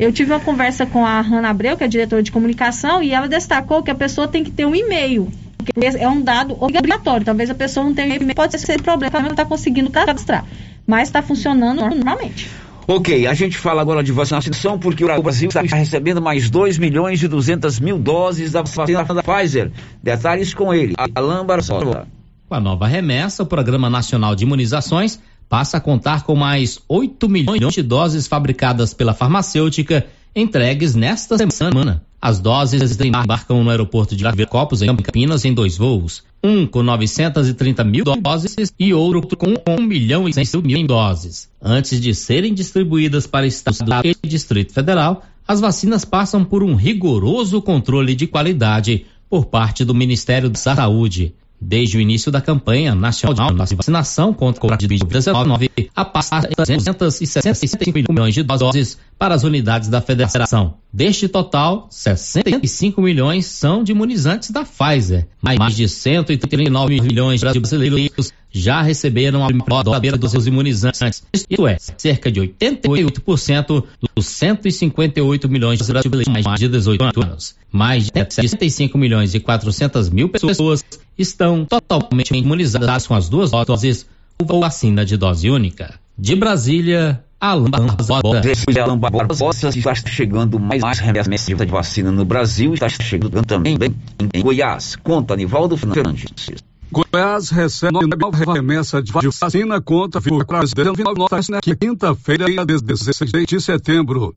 Eu tive uma conversa com a Hanna Abreu, que é diretora de comunicação, e ela destacou que a pessoa tem que ter um e-mail. Porque é um dado obrigatório. Talvez a pessoa não tenha e-mail, pode ser problema, ela não está conseguindo cadastrar. Mas está funcionando normalmente. Ok, a gente fala agora de vacinação porque o Brasil está recebendo mais 2 milhões e 200 mil doses da vacina da Pfizer. Detalhes com ele, Alain Barzola. Com a nova remessa, o Programa Nacional de Imunizações passa a contar com mais 8 milhões de doses fabricadas pela farmacêutica entregues nesta semana. As doses embarcam no aeroporto de Viracopos, em Campinas, em dois voos. Um com 930 mil doses e outro com 1 milhão e 100 mil doses. Antes de serem distribuídas para Estado e Distrito Federal, as vacinas passam por um rigoroso controle de qualidade por parte do Ministério da Saúde. Desde o início da campanha nacional de vacinação contra o Covid-19, a passar de 265 milhões de doses para as unidades da federação. Deste total, 65 milhões são de imunizantes da Pfizer. Mais de 139 milhões de brasileiros já receberam a primeira dos seus imunizantes. Isto é, cerca de 88% dos 158 milhões de brasileiros mais de 18 anos. Mais de 65 milhões e 400 mil pessoas estão totalmente imunizadas com as duas doses ou vacina de dose única. De Brasília, Alan Barbosa. Alan Barbosa está chegando mais, mais remessa de vacina no Brasil, está chegando também em Goiás. Conta, Nivaldo Fernandes. Goiás recebe nova remessa de vacina contra a Covid-19 na quinta-feira, dia 16 de setembro.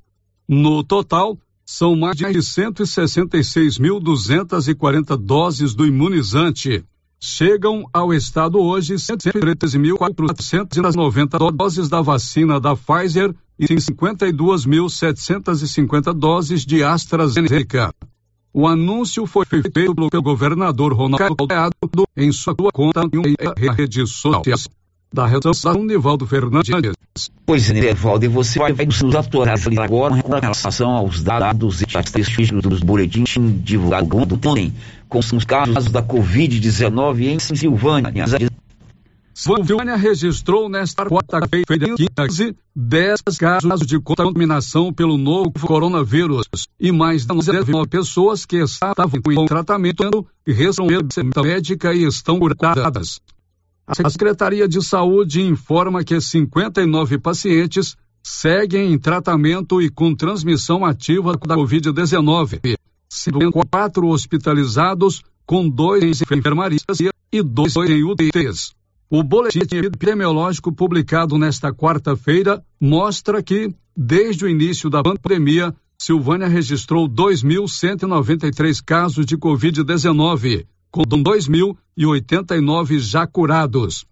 No total, são mais de 166.240 doses do imunizante. Chegam ao estado hoje 113.490 doses da vacina da Pfizer e 52.750 doses de AstraZeneca. O anúncio foi feito pelo governador Ronaldo Caiado em sua conta em redes sociais. Da redação, Nivaldo Fernandes. Pois é, Nivaldo, e você vai, vai nos atualizar agora com relação aos dados e estatísticos dos boletins divulgados ontem com os casos da Covid-19 em Silvânia. Silvânia registrou nesta quarta-feira 10 casos de contaminação pelo novo coronavírus e mais de 19 pessoas que estavam em tratamento receberam médica e estão curadas. A Secretaria de Saúde informa que 59 pacientes seguem em tratamento e com transmissão ativa da Covid-19, sendo quatro hospitalizados, com dois em enfermarias e dois em UTIs. O boletim epidemiológico publicado nesta quarta-feira mostra que, desde o início da pandemia, Silvânia registrou 2.193 casos de Covid-19, com 2.089 já curados.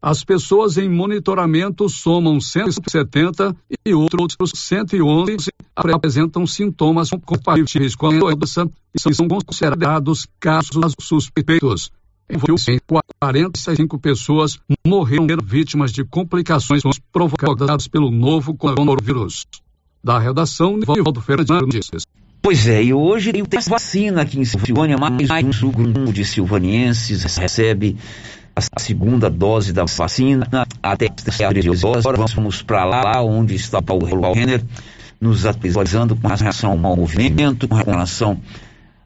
As pessoas em monitoramento somam 170 e outros 111 apresentam sintomas compatíveis com a doença e são considerados casos suspeitos. Em 45 pessoas morreram vítimas de complicações provocadas pelo novo coronavírus. Da redação, Nivaldo Fernandes. Pois é, e hoje tem vacina aqui em Silvânia, mais um grupo de silvanienses recebe a segunda dose da vacina até a Agora vamos para lá, onde está Paulo Renner, nos atualizando com relação ao movimento, com relação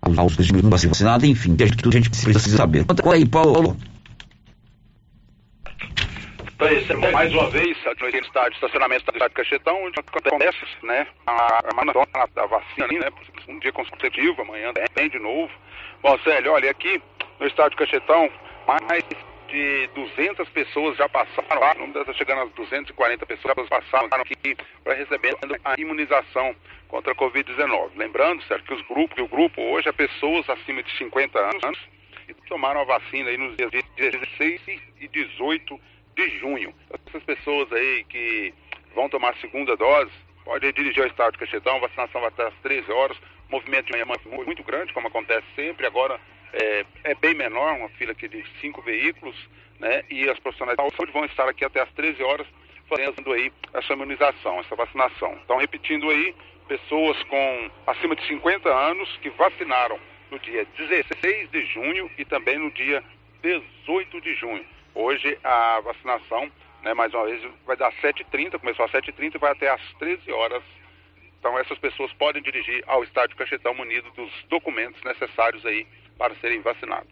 aos minutos vacinados, enfim, que tudo a gente precisa saber. Conta aí, Paulo. Mais uma vez, no de estacionamento do estádio Cachetão, onde acontece né, a, a maratona da vacina, né, um dia consecutivo, amanhã tem de novo. Bom, Célio, olha, aqui no estádio Cachetão, mais de 200 pessoas já passaram lá, não está chegando a 240 pessoas já passaram aqui para receber a imunização contra a Covid-19. Lembrando, certo, que os grupos, que o grupo hoje é pessoas acima de 50 anos que tomaram a vacina aí nos dias 16 e 18 de junho. Essas pessoas aí que vão tomar a segunda dose, pode dirigir ao estado de Caxetão, vacinação vai até às 13 horas, movimento de manhã muito grande, como acontece sempre, agora é, é, bem menor, uma fila aqui de cinco veículos, né? E as profissionais de saúde vão estar aqui até às 13 horas fazendo aí essa imunização, essa vacinação. Então, repetindo aí, pessoas com acima de 50 anos que vacinaram no dia 16 de junho e também no dia 18 de junho. Hoje a vacinação, né, mais uma vez, vai dar 7h30, começou às 7h30 e vai até às 13 horas. Então essas pessoas podem dirigir ao estádio Cachetão munido dos documentos necessários aí para serem vacinados.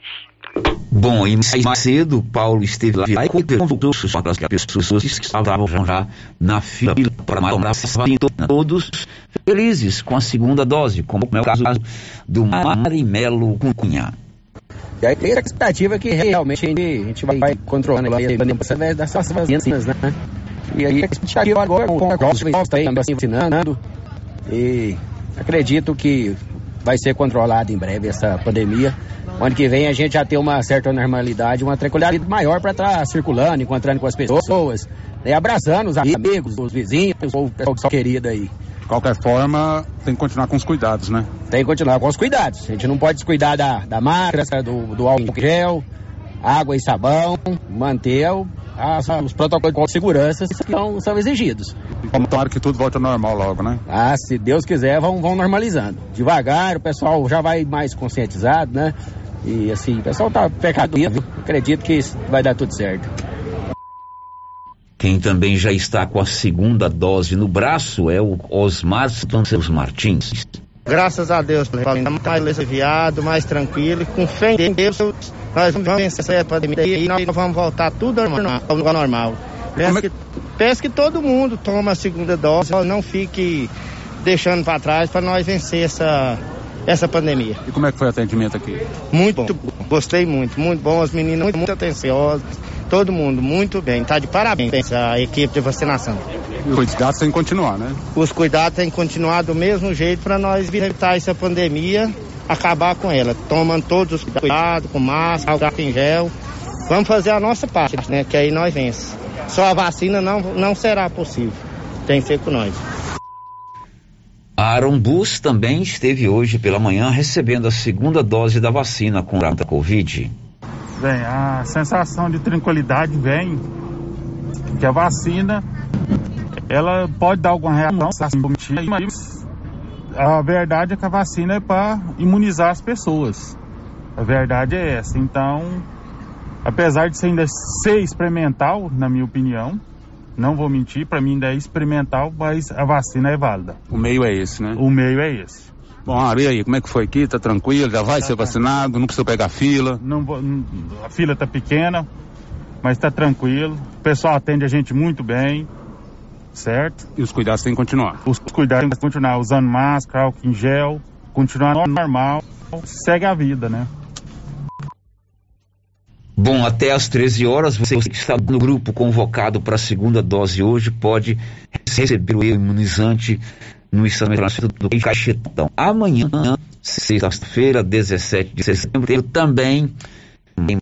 Bom, e mais cedo, Paulo esteve lá e contou para as pessoas que estavam já na fila para tomar vacina, todos felizes com a segunda dose, como é o caso do Marimelo Cunha. E aí tem a expectativa que realmente a gente vai controlando a pandemia através dessas vacinas, né? E aí a expectativa agora com a Crossfit também vacinando. E acredito que vai ser controlada em breve essa pandemia. Ano que vem a gente já tem uma certa normalidade, uma tranquilidade maior para estar tá circulando, encontrando com as pessoas, né, abraçando os amigos, os vizinhos, ou o pessoal querido aí. De qualquer forma, tem que continuar com os cuidados, né? Tem que continuar com os cuidados. A gente não pode descuidar da, da máscara, do, do álcool gel, água e sabão, manter as, os protocolos de segurança que são, são exigidos. Tomara que tudo volte ao normal logo, né? Ah, se Deus quiser, vão, vão normalizando. Devagar, o pessoal já vai mais conscientizado, né? E assim, o pessoal tá pecado, acredito que vai dar tudo certo. Quem também já está com a segunda dose no braço é o Osmar Santos Martins. Graças a Deus, estamos mais aliviado, mais tranquilo, com fé em Deus, nós vamos vencer a pandemia e nós vamos voltar tudo ao normal. Peço, é que, peço que todo mundo tome a segunda dose, não fique deixando para trás para nós vencer essa, essa pandemia. E como é que foi o atendimento aqui? Muito bom, gostei muito, muito bom, as meninas muito, muito atenciosas, todo mundo muito bem, tá de parabéns a equipe de vacinação. Os cuidados têm que continuar, né? Os cuidados têm que continuar do mesmo jeito para nós evitar essa pandemia, acabar com ela, tomando todos os cuidados, com máscara, álcool em gel. Vamos fazer a nossa parte, né? Que aí nós vence. Só a vacina não, não será possível. Tem que ser com nós. Aaron Bus também esteve hoje pela manhã recebendo a segunda dose da vacina contra a Covid. Bem, a sensação de tranquilidade vem que a vacina ela pode dar alguma reação, mas a verdade é que a vacina é para imunizar as pessoas. A verdade é essa. Então, apesar de ser ainda ser experimental, na minha opinião, não vou mentir, para mim ainda é experimental, mas a vacina é válida. O meio é esse, né? O meio é esse. Bom, Ari, aí, como é que foi aqui? Tá tranquilo? Já vai tá ser vacinado? Não precisa pegar fila? Não vou, a fila tá pequena, mas tá tranquilo. O pessoal atende a gente muito bem, certo? E os cuidados têm que continuar? Os cuidados têm que continuar, usando máscara, álcool em gel, continuar normal, segue a vida, né? Bom, até às 13 horas, você que está no grupo convocado para a segunda dose hoje pode receber o imunizante no estabelecimento do Caixetão. Amanhã, sexta-feira, 17 de setembro, também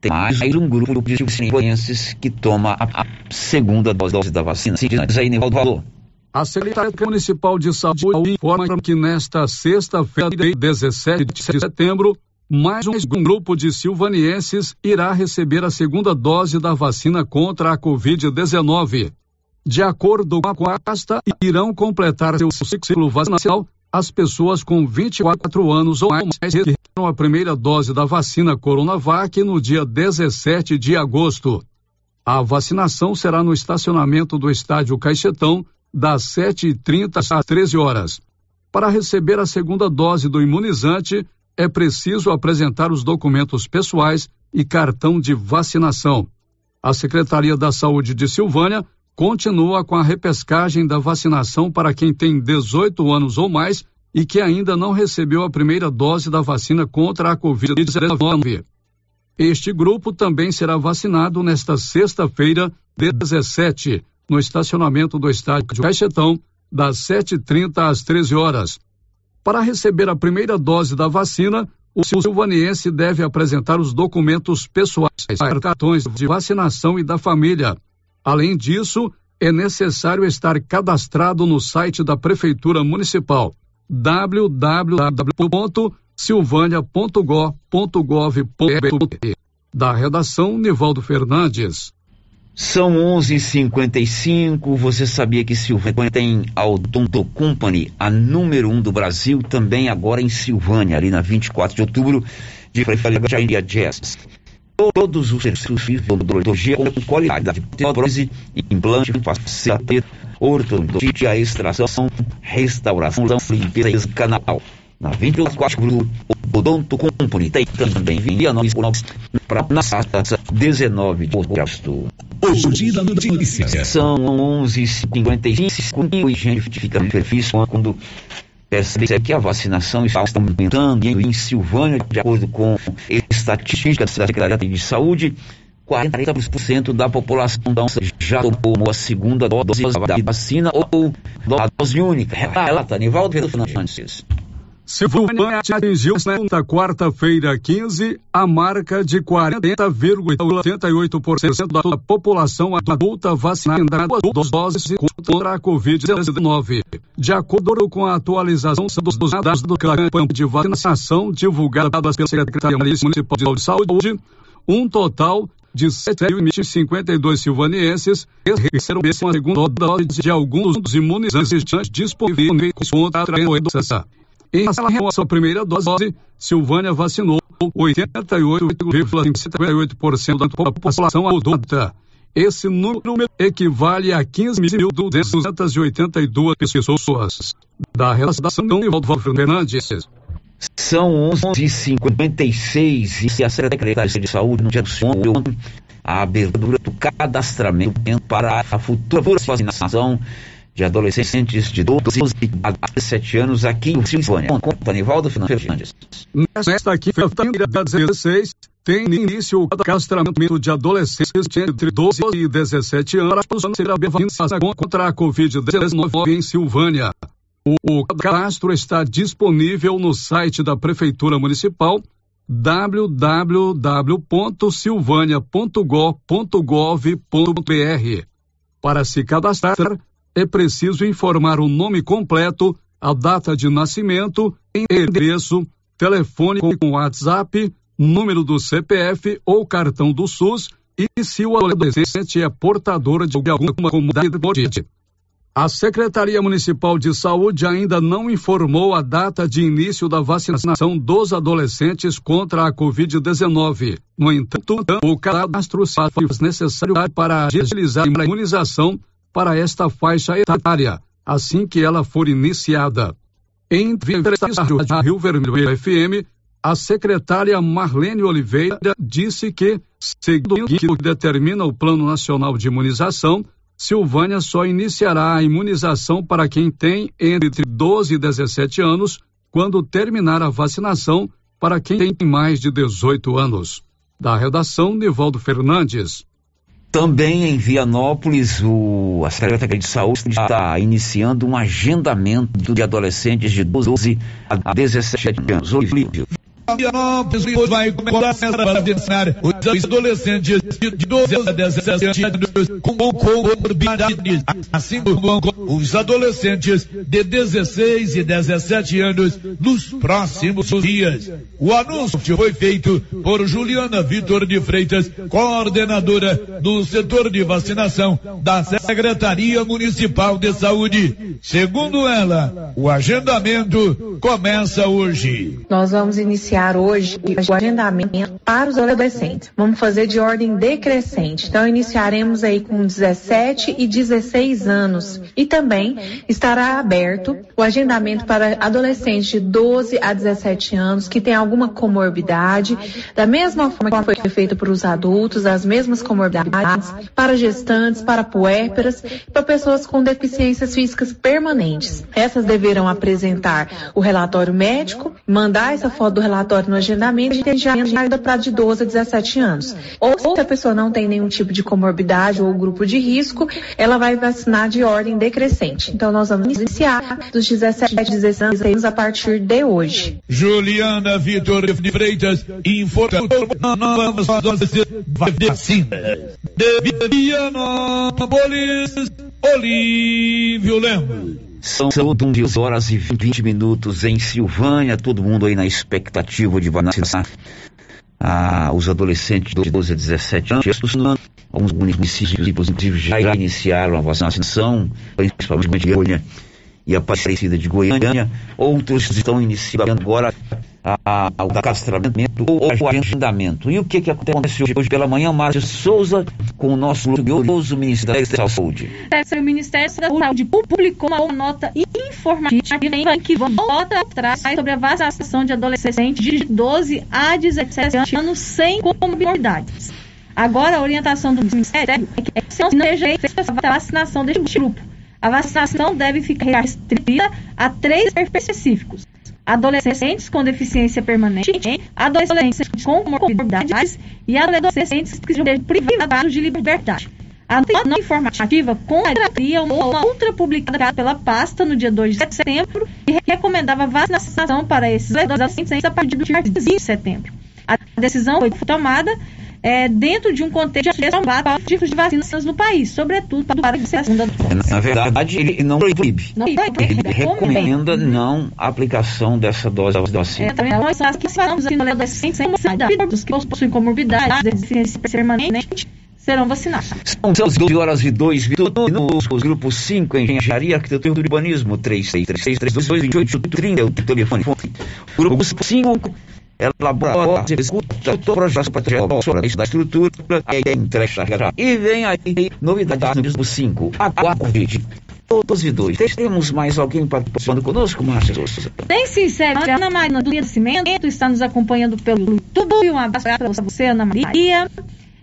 tem mais um grupo de ciências que toma a, segunda dose da vacina. Aí, Nivaldo. A Secretaria Municipal de Saúde informa que nesta sexta-feira, 17 de setembro, mais um grupo de silvanienses irá receber a segunda dose da vacina contra a Covid-19. De acordo com a pasta, irão completar seu ciclo vacinal as pessoas com 24 anos ou mais que receberam a primeira dose da vacina Coronavac no dia 17 de agosto. A vacinação será no estacionamento do estádio Caixetão, das 7h30 às 13 horas. Para receber a segunda dose do imunizante, é preciso apresentar os documentos pessoais e cartão de vacinação. A Secretaria da Saúde de Silvânia continua com a repescagem da vacinação para quem tem 18 anos ou mais e que ainda não recebeu a primeira dose da vacina contra a Covid-19. Este grupo também será vacinado nesta sexta-feira, 17, no estacionamento do estádio de Caixetão, das 7h30 às 13 horas. Para receber a primeira dose da vacina, o silvaniense deve apresentar os documentos pessoais, cartões de vacinação e da família. Além disso, é necessário estar cadastrado no site da Prefeitura Municipal www.silvânia.gov.br. Da redação, Nivaldo Fernandes. São 11:55. Você sabia que Silvânia tem a Odonto Company, a número um do Brasil, também agora em Silvânia, ali na 24 de outubro, de Preferência Jazz. Todos os serviços de odontologia com qualidade, prótese, implante, faceta, ortodontia, extração, restauração, limpeza canal. Na 24 do Odonto Company tem também via nós para na 19 de agosto. O Giro da Notícia. São 11h55 e gente fica feliz quando percebe que a vacinação está aumentando em Silvânia, de acordo com estatísticas da Secretaria de Saúde. 40% da população já tomou a segunda dose da vacina ou dose única. Relata, Nivaldo Fernandes. Silvânia atingiu nesta quarta-feira 15 a marca de 40,88% da população adulta vacinada com duas doses contra a Covid-19. De acordo com a atualização dos dados do campanha de vacinação divulgada pela Secretaria Municipal de Saúde, um total de 7.052 silvanienses receberam a segunda dose de alguns dos imunizantes disponíveis contra a doença. Em relação à sua primeira dose, Silvânia vacinou 88,58% da população adulta. Esse número equivale a 15.282 pessoas. Da relação de Valdo Fernandes. São 11h56 e a Secretaria de Saúde do ontem a abertura do cadastramento para a futura vacinação de adolescentes de 12 a 17 anos aqui em Silvânia. Conta, Nivaldo Fernandes. Nesta quinta-feira, 16, tem início o cadastramento de adolescentes entre 12 e 17 anos para ser a vacinação contra a Covid-19 em Silvânia. O, o cadastro está disponível no site da Prefeitura Municipal www.silvania.gov.br. Para se cadastrar, é preciso informar o nome completo, a data de nascimento, endereço, telefone com WhatsApp, número do CPF ou cartão do SUS e se o adolescente é portador de alguma comunidade. A Secretaria Municipal de Saúde ainda não informou a data de início da vacinação dos adolescentes contra a Covid-19. No entanto, o cadastro é necessário para agilizar a imunização para esta faixa etária, assim que ela for iniciada. Em entrevista à Rio Vermelho FM, a secretária Marlene Oliveira disse que, segundo o que determina o Plano Nacional de Imunização, Silvânia só iniciará a imunização para quem tem entre 12 e 17 anos, quando terminar a vacinação para quem tem mais de 18 anos. Da redação, Nivaldo Fernandes. Também em Vianópolis, o, a Secretaria de Saúde está iniciando um agendamento de adolescentes de 12 a 17 anos. Olívio. Vianópolis vai começar a vacinar os adolescentes de 12 a 17 anos com comorbidades, assim como os adolescentes de 16 e 17 anos nos próximos dias. O anúncio foi feito por Juliana Vitor de Freitas, coordenadora do setor de vacinação da Secretaria Municipal de Saúde. Segundo ela, o agendamento começa hoje. Nós vamos iniciar iniciar hoje o agendamento para os adolescentes. Vamos fazer de ordem decrescente. Então, iniciaremos aí com 17 e 16 anos. E também estará aberto o agendamento para adolescentes de 12 a 17 anos que têm alguma comorbidade, da mesma forma que foi feito para os adultos, as mesmas comorbidades, para gestantes, para puérperas, para pessoas com deficiências físicas permanentes. Essas deverão apresentar o relatório médico, mandar essa foto do relatório aleatório no agendamento, a gente já agenda para de 12 a 17 anos. Ou se a pessoa não tem nenhum tipo de comorbidade ou grupo de risco, ela vai vacinar de ordem decrescente. Então nós vamos iniciar dos 17 a 16 anos a partir de hoje. Juliana Vitor de Freitas informa novas doses de vacina. De Vianópolis, Olívio Lemos. São, são 11 horas e 20 minutos em Silvânia, todo mundo aí na expectativa de vacinar ah, os adolescentes de 12 a 17 anos. Alguns municípios, inclusive, já iniciaram a vacinação, principalmente Goiânia e Aparecida de Goiânia. Outros estão iniciando agora a, a, o castramento ou o agendamento. E o que, que acontece hoje, pela manhã? Márcio Souza, com o nosso glorioso Ministério da Saúde. O Ministério da Saúde publicou uma nota informativa que volta atrás sobre a vacinação de adolescentes de 12 a 17 anos sem comorbidades. Agora, a orientação do Ministério é que não seja feita a vacinação deste grupo. A vacinação deve ficar restrita a três específicos adolescentes com deficiência permanente, adolescentes com comorbidades e adolescentes que sejam privados de liberdade. A nota informativa contraria uma outra publicada pela pasta no dia 2 de setembro e recomendava vacinação para esses adolescentes a partir do dia 15 de setembro. A decisão foi tomada é, dentro de um contexto de combate tipos de vacinas no país, sobretudo para a segunda dose. Na verdade, ele não proíbe. Não, ele, ele recomenda não aplicação dessa dose da vacina. É, nós que falamos aqui no adolescentes sem dos que possuem comorbidades, deficiência permanente, serão vacinados. São 12 horas e 2 minutos. Os grupos 5, Engenharia, Arquitetura e Urbanismo, 36322830, o telefone. Grupo 5 elabora, executa todo o projeto para da estrutura e entrega. E vem aí novidades no 5, a 4 todos e dois. Temos mais alguém participando conosco, Márcia Tem sim, sério. Ana Maria do Nascimento está nos acompanhando pelo YouTube. Um abraço para você, Ana Maria.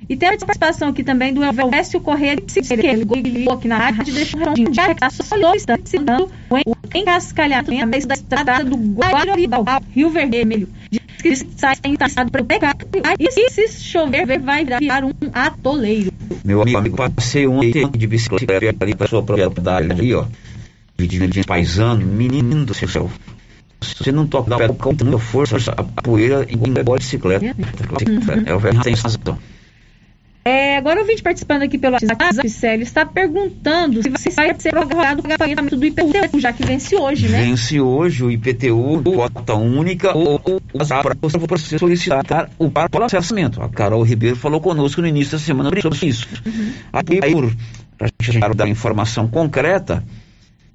E tem a participação aqui também do Elvésio Correia de Siqueira. Ele ligou aqui na rádio e deixou um recadinho de arrecadação. Está citando o encascalhamento da estrada do Guaribal, Rio Vermelho. Diz que sai estado para pegar. E se chover, vai virar um atoleiro. Meu amigo, passei ontem de bicicleta ali para sua propriedade ali, ó. Dividindo de paisano, menino do céu. Se você não tocar o pé com muita força, a poeira embora bicicleta. É o velho sensação. É, agora o vídeo participando aqui pelo WhatsApp, Célio, está perguntando se você vai ser prorrogado o pagamento do IPTU, já que vence hoje, né? Vence hoje o IPTU, cota única, ou, para você solicitar o processamento. A Carol Ribeiro falou conosco no início da semana sobre isso. Uhum. Aí, para a gente dar informação concreta,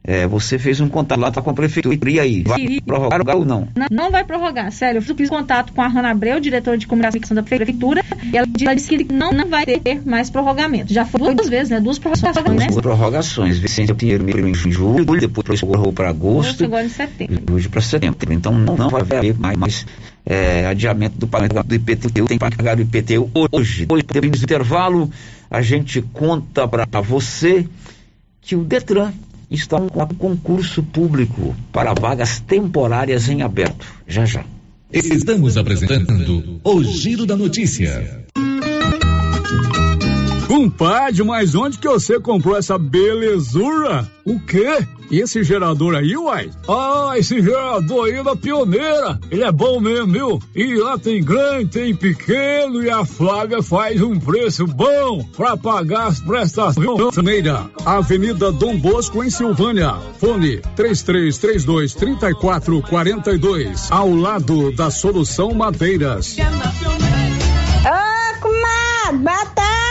é, você fez um contato lá tá com a prefeitura. E aí, vai prorrogar ou não? não? Não vai prorrogar, sério. Eu fiz contato com a Rana Abreu, diretora de comunicação da prefeitura, e ela disse que não, não vai ter mais prorrogamento. Já foi duas vezes, né? Duas prorrogações, né? Duas prorrogações. Vicente Pinheiro em julho, depois prorrogou para agosto. Agora em setembro. Hoje para setembro. Então não, não vai haver mais, mais é, adiamento do pagamento do IPTU. Tem que pagar o IPTU hoje. Depois do intervalo, a gente conta para você que o Detran está com concurso público para vagas temporárias em aberto. Já já. Estamos apresentando o Giro da Notícia. Compadre, mas onde que você comprou essa belezura? O quê? Esse gerador aí, uai? Ah, esse gerador aí é da pioneira. Ele é bom mesmo, viu? E lá tem grande, tem pequeno e a Flávia faz um preço bom pra pagar as prestações. Meira, Avenida Dom Bosco em Silvânia. Fone 3332 3442. Ao lado da Solução Madeiras. Ah, comadre, bata quanto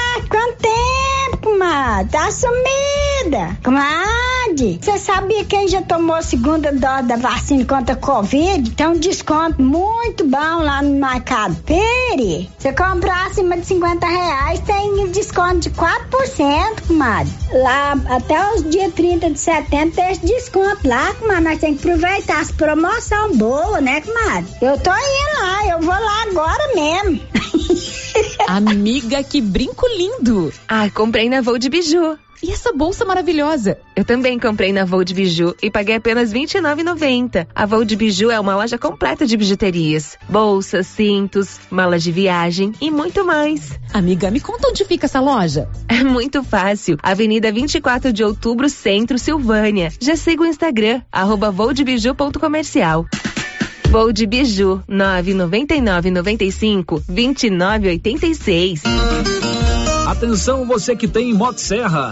tempo, comadre? Tá sumida. Comadre, você sabia quem já tomou a segunda dose da vacina contra a Covid? Tem um desconto muito bom lá no Mercado Pere. Você comprar acima de 50 reais, tem desconto de 4%, comadre. Lá, até os dias 30 de setembro, tem esse desconto lá, comadre. Nós temos que aproveitar as promoções boas, né, comadre? Eu tô indo lá, eu vou lá agora mesmo. Amiga, que brinco lindo! Ah, comprei na Voo de Biju. e essa bolsa maravilhosa? Eu também comprei na Voo de Biju e paguei apenas R$ 29,90. A Voo de Biju é uma loja completa de bijuterias, bolsas, cintos, malas de viagem e muito mais. Amiga, me conta onde fica essa loja? É muito fácil. Avenida 24 de Outubro, Centro, Silvânia. Já siga o Instagram, arroba voodebiju.comercial. Voo de Biju, 999 95 2986. Atenção você que tem Motosserra.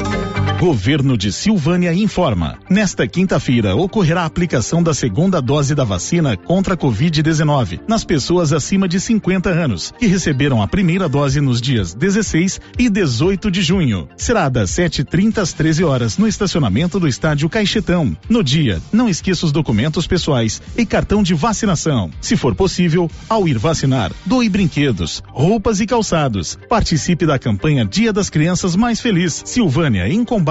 Governo de Silvânia informa. Nesta quinta-feira ocorrerá a aplicação da segunda dose da vacina contra a Covid-19 nas pessoas acima de 50 anos que receberam a primeira dose nos dias 16 e 18 de junho. Será das 7h30 às 13 horas no estacionamento do estádio Caixetão. No dia, não esqueça os documentos pessoais e cartão de vacinação. Se for possível, ao ir vacinar, doe brinquedos, roupas e calçados. Participe da campanha Dia das Crianças Mais Feliz. Silvânia em combate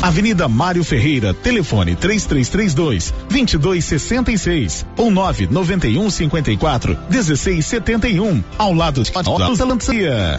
Avenida Mário Ferreira, telefone 3332 2266 ou 991 54 1671, ao lado de da Lancia.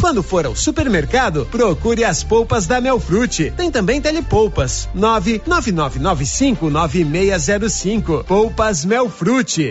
Quando for ao supermercado, procure as polpas da Melfrute. Tem também telepolpas. 999959605. Polpas Melfrute.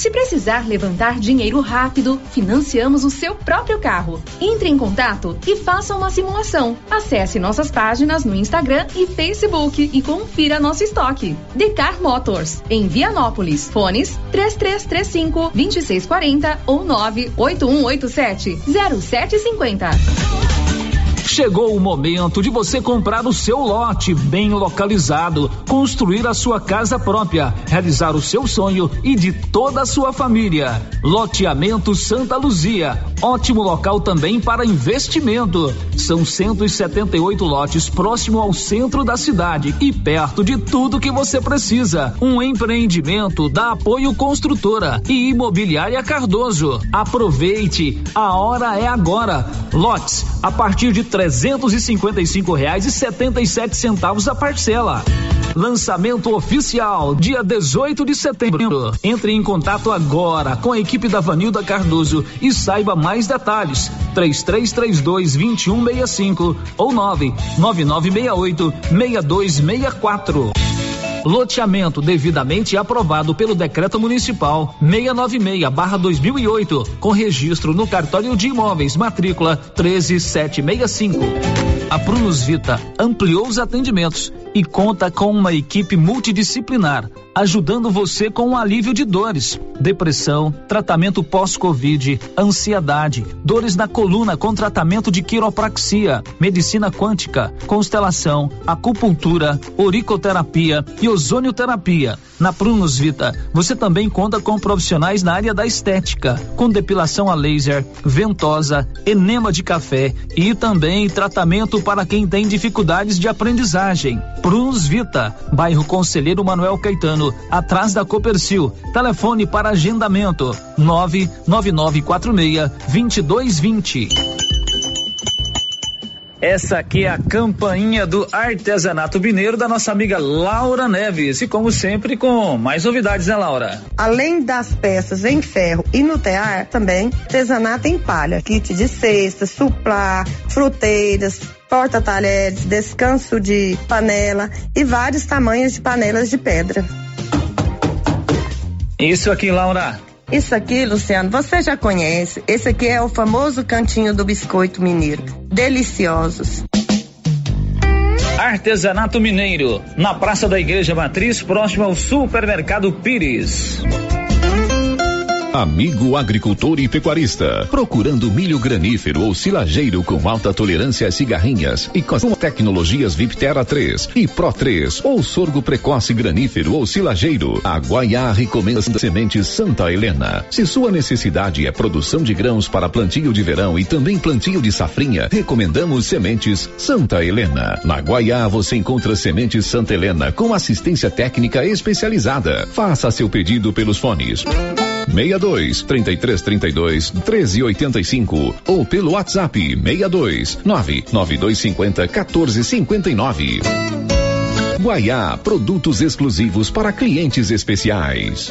Se precisar levantar dinheiro rápido, financiamos o seu próprio carro. Entre em contato e faça uma simulação. Acesse nossas páginas no Instagram e Facebook e confira nosso estoque. Decar Motors, em Vianópolis. Fones 3335 2640 ou 98187 0750. Chegou o momento de você comprar o seu lote bem localizado, construir a sua casa própria, realizar o seu sonho e de toda a sua família. Loteamento Santa Luzia, ótimo local também para investimento. São 178 lotes próximo ao centro da cidade e perto de tudo que você precisa. Um empreendimento da Apoio Construtora e Imobiliária Cardoso. Aproveite, a hora é agora. Lotes a partir de trezentos e cinquenta e cinco reais e setenta e sete centavos a parcela. Lançamento oficial, dia 18 de setembro. Entre em contato agora com a equipe da Vanilda Cardoso e saiba mais detalhes. 3332 2165 ou 99968 6264. Loteamento devidamente aprovado pelo Decreto Municipal 696/2008, com registro no cartório de imóveis, matrícula 13765. A Prunus Vita ampliou os atendimentos e conta com uma equipe multidisciplinar, ajudando você com o alívio de dores, depressão, tratamento pós-Covid, ansiedade, dores na coluna com tratamento de quiropraxia, medicina quântica, constelação, acupuntura, oricoterapia e ozonioterapia. Na Prunus Vita, você também conta com profissionais na área da estética, com depilação a laser, ventosa, enema de café e também tratamento para quem tem dificuldades de aprendizagem. Prunus Vita, bairro Conselheiro Manuel Caetano, atrás da Copercil. Telefone para agendamento: 99946 2220. Essa aqui é a campainha do artesanato mineiro da nossa amiga Laura Neves. E como sempre, com mais novidades, né, Laura? Além das peças em ferro e no tear, também artesanato em palha, kit de cestas, suplá, fruteiras, porta-talheres, descanso de panela e vários tamanhos de panelas de pedra. Isso aqui, Laura. Isso aqui, Luciano, você já conhece. Esse aqui é o famoso cantinho do biscoito mineiro. Deliciosos. Artesanato Mineiro, na Praça da Igreja Matriz, próximo ao Supermercado Pires. Amigo agricultor e pecuarista, procurando milho granífero ou silageiro com alta tolerância a cigarrinhas e com tecnologias Viptera 3 e Pro 3 ou sorgo precoce granífero ou silageiro, a Guaiá recomenda sementes Santa Helena. Se sua necessidade é produção de grãos para plantio de verão e também plantio de safrinha, recomendamos sementes Santa Helena. Na Guaiá você encontra sementes Santa Helena com assistência técnica especializada. Faça seu pedido pelos fones 62 33 32 13 85 ou pelo WhatsApp 62 99250 14 59. Guaiá, produtos exclusivos para clientes especiais.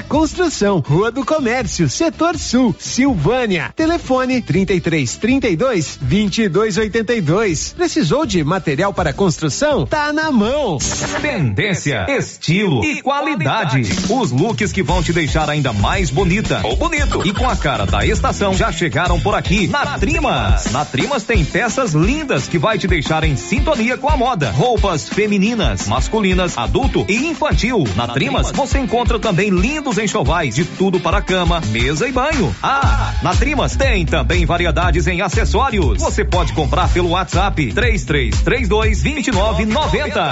construção, Rua do Comércio, Setor Sul, Silvânia. Telefone 33 32 22 82. Precisou de material para construção? Tá na mão. Tendência, estilo e qualidade. Os looks que vão te deixar ainda mais bonita ou bonito e com a cara da estação já chegaram por aqui na Trimas. Na Trimas tem peças lindas que vai te deixar em sintonia com a moda. Roupas femininas, masculinas, adulto e infantil. Na Trimas você encontra também lindos enxovais de tudo para cama, mesa e banho. Ah, na Trimas tem também variedades em acessórios. Você pode comprar pelo WhatsApp 3332 2990.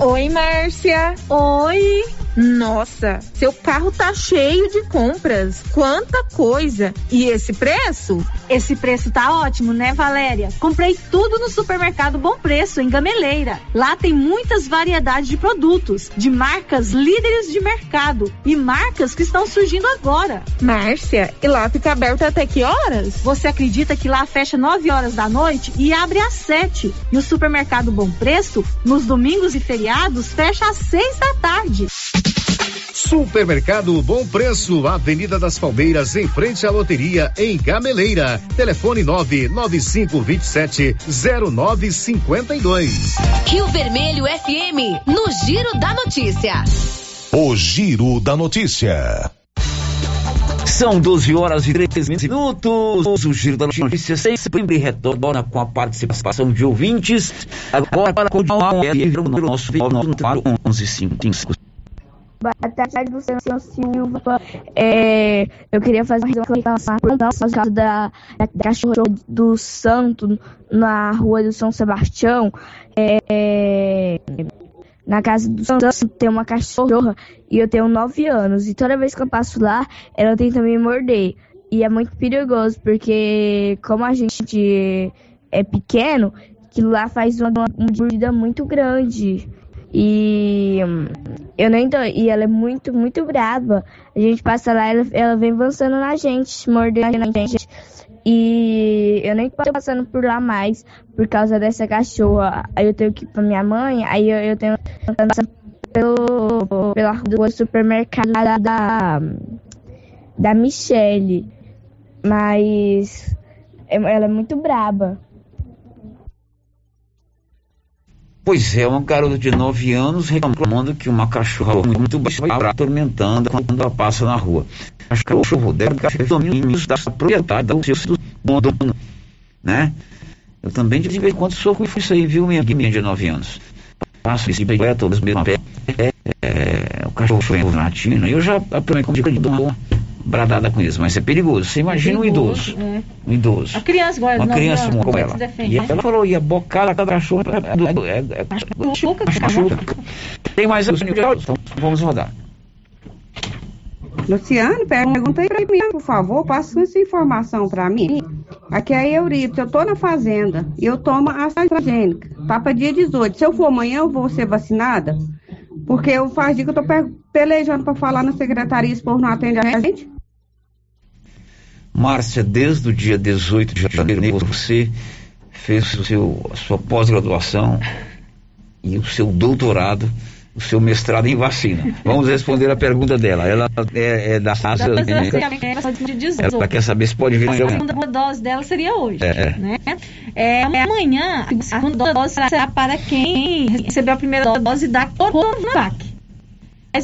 Oi, Márcia. Oi. Nossa, seu carro tá cheio de compras. Quanta coisa! E esse preço? Esse preço tá ótimo, né, Valéria? Comprei tudo no supermercado Bom Preço, em Gameleira. Lá tem muitas variedades de produtos, de marcas líderes de mercado e marcas que estão surgindo agora. Márcia, e lá fica aberto até que horas? Você acredita que lá fecha 9 horas da noite e abre às 7? E o supermercado Bom Preço, nos domingos e feriados, fecha às 6 da tarde. Supermercado Bom Preço, Avenida das Palmeiras, em frente à loteria, em Gameleira. Telefone 99527 0952. Rio Vermelho FM, no Giro da Notícia. O Giro da Notícia. São 12 horas e 13 minutos. O Giro da Notícia sempre retorna com a participação de ouvintes. Agora, com o nosso para 1155. Boa tarde, Luciano Silva. É, eu queria fazer uma reclamação por causa da, da cachorro do Santo na rua do São Sebastião. É, na casa do Santo tem uma cachorra e eu tenho 9 anos. E toda vez que eu passo lá, ela tenta me morder. E é muito perigoso, porque como a gente é pequeno, aquilo lá faz uma, uma mordida muito grande. E eu nem tô, e ela é muito, muito brava. A gente passa lá, ela, ela vem avançando na gente, mordendo a gente. E eu nem tô passando por lá mais por causa dessa cachorra. Aí eu tenho que ir pra minha mãe, aí eu, eu tenho que passar pelo, pela rua supermercado da, da Michelle. Mas ela é muito braba. Pois é, uma garota de 9 anos reclamando que uma cachorra muito baixa vai atormentando quando ela passa na rua. A cachorro deve ficar domínios da propriedade do seu dono, né? Eu também de vez em quando sou com isso aí, viu, minha, minha de 9 anos. Passo bicicleta, todas mesmo pé, é, é, o cachorro foi latino, eu já aprendi como de uma bradada com isso, mas é perigoso. Você imagina perigoso, um idoso. É. Um idoso. A criança igual Uma criança não, como ela. E né? ela falou, ia bocar a cachorro é, é, é, Tem mais então vamos rodar. Luciano, pergunta aí pra mim, por favor, passa essa informação pra mim. Aqui é a Eurito, eu tô na fazenda e eu tomo a AstraZeneca, tá pra dia 18. Se eu for amanhã, eu vou ser vacinada? Porque eu faz dia que eu tô pelejando pra falar na secretaria, esse povo não atende a gente. Márcia, desde o dia 18 de janeiro, você fez o seu, a sua pós-graduação e o seu doutorado, o seu mestrado em vacina. Vamos responder a pergunta dela. Ela é, é da raça. Né? Ela quer saber se pode vir. A segunda dose dela seria hoje. É, né? é, amanhã, a segunda dose será para quem recebeu a primeira dose da Coronavac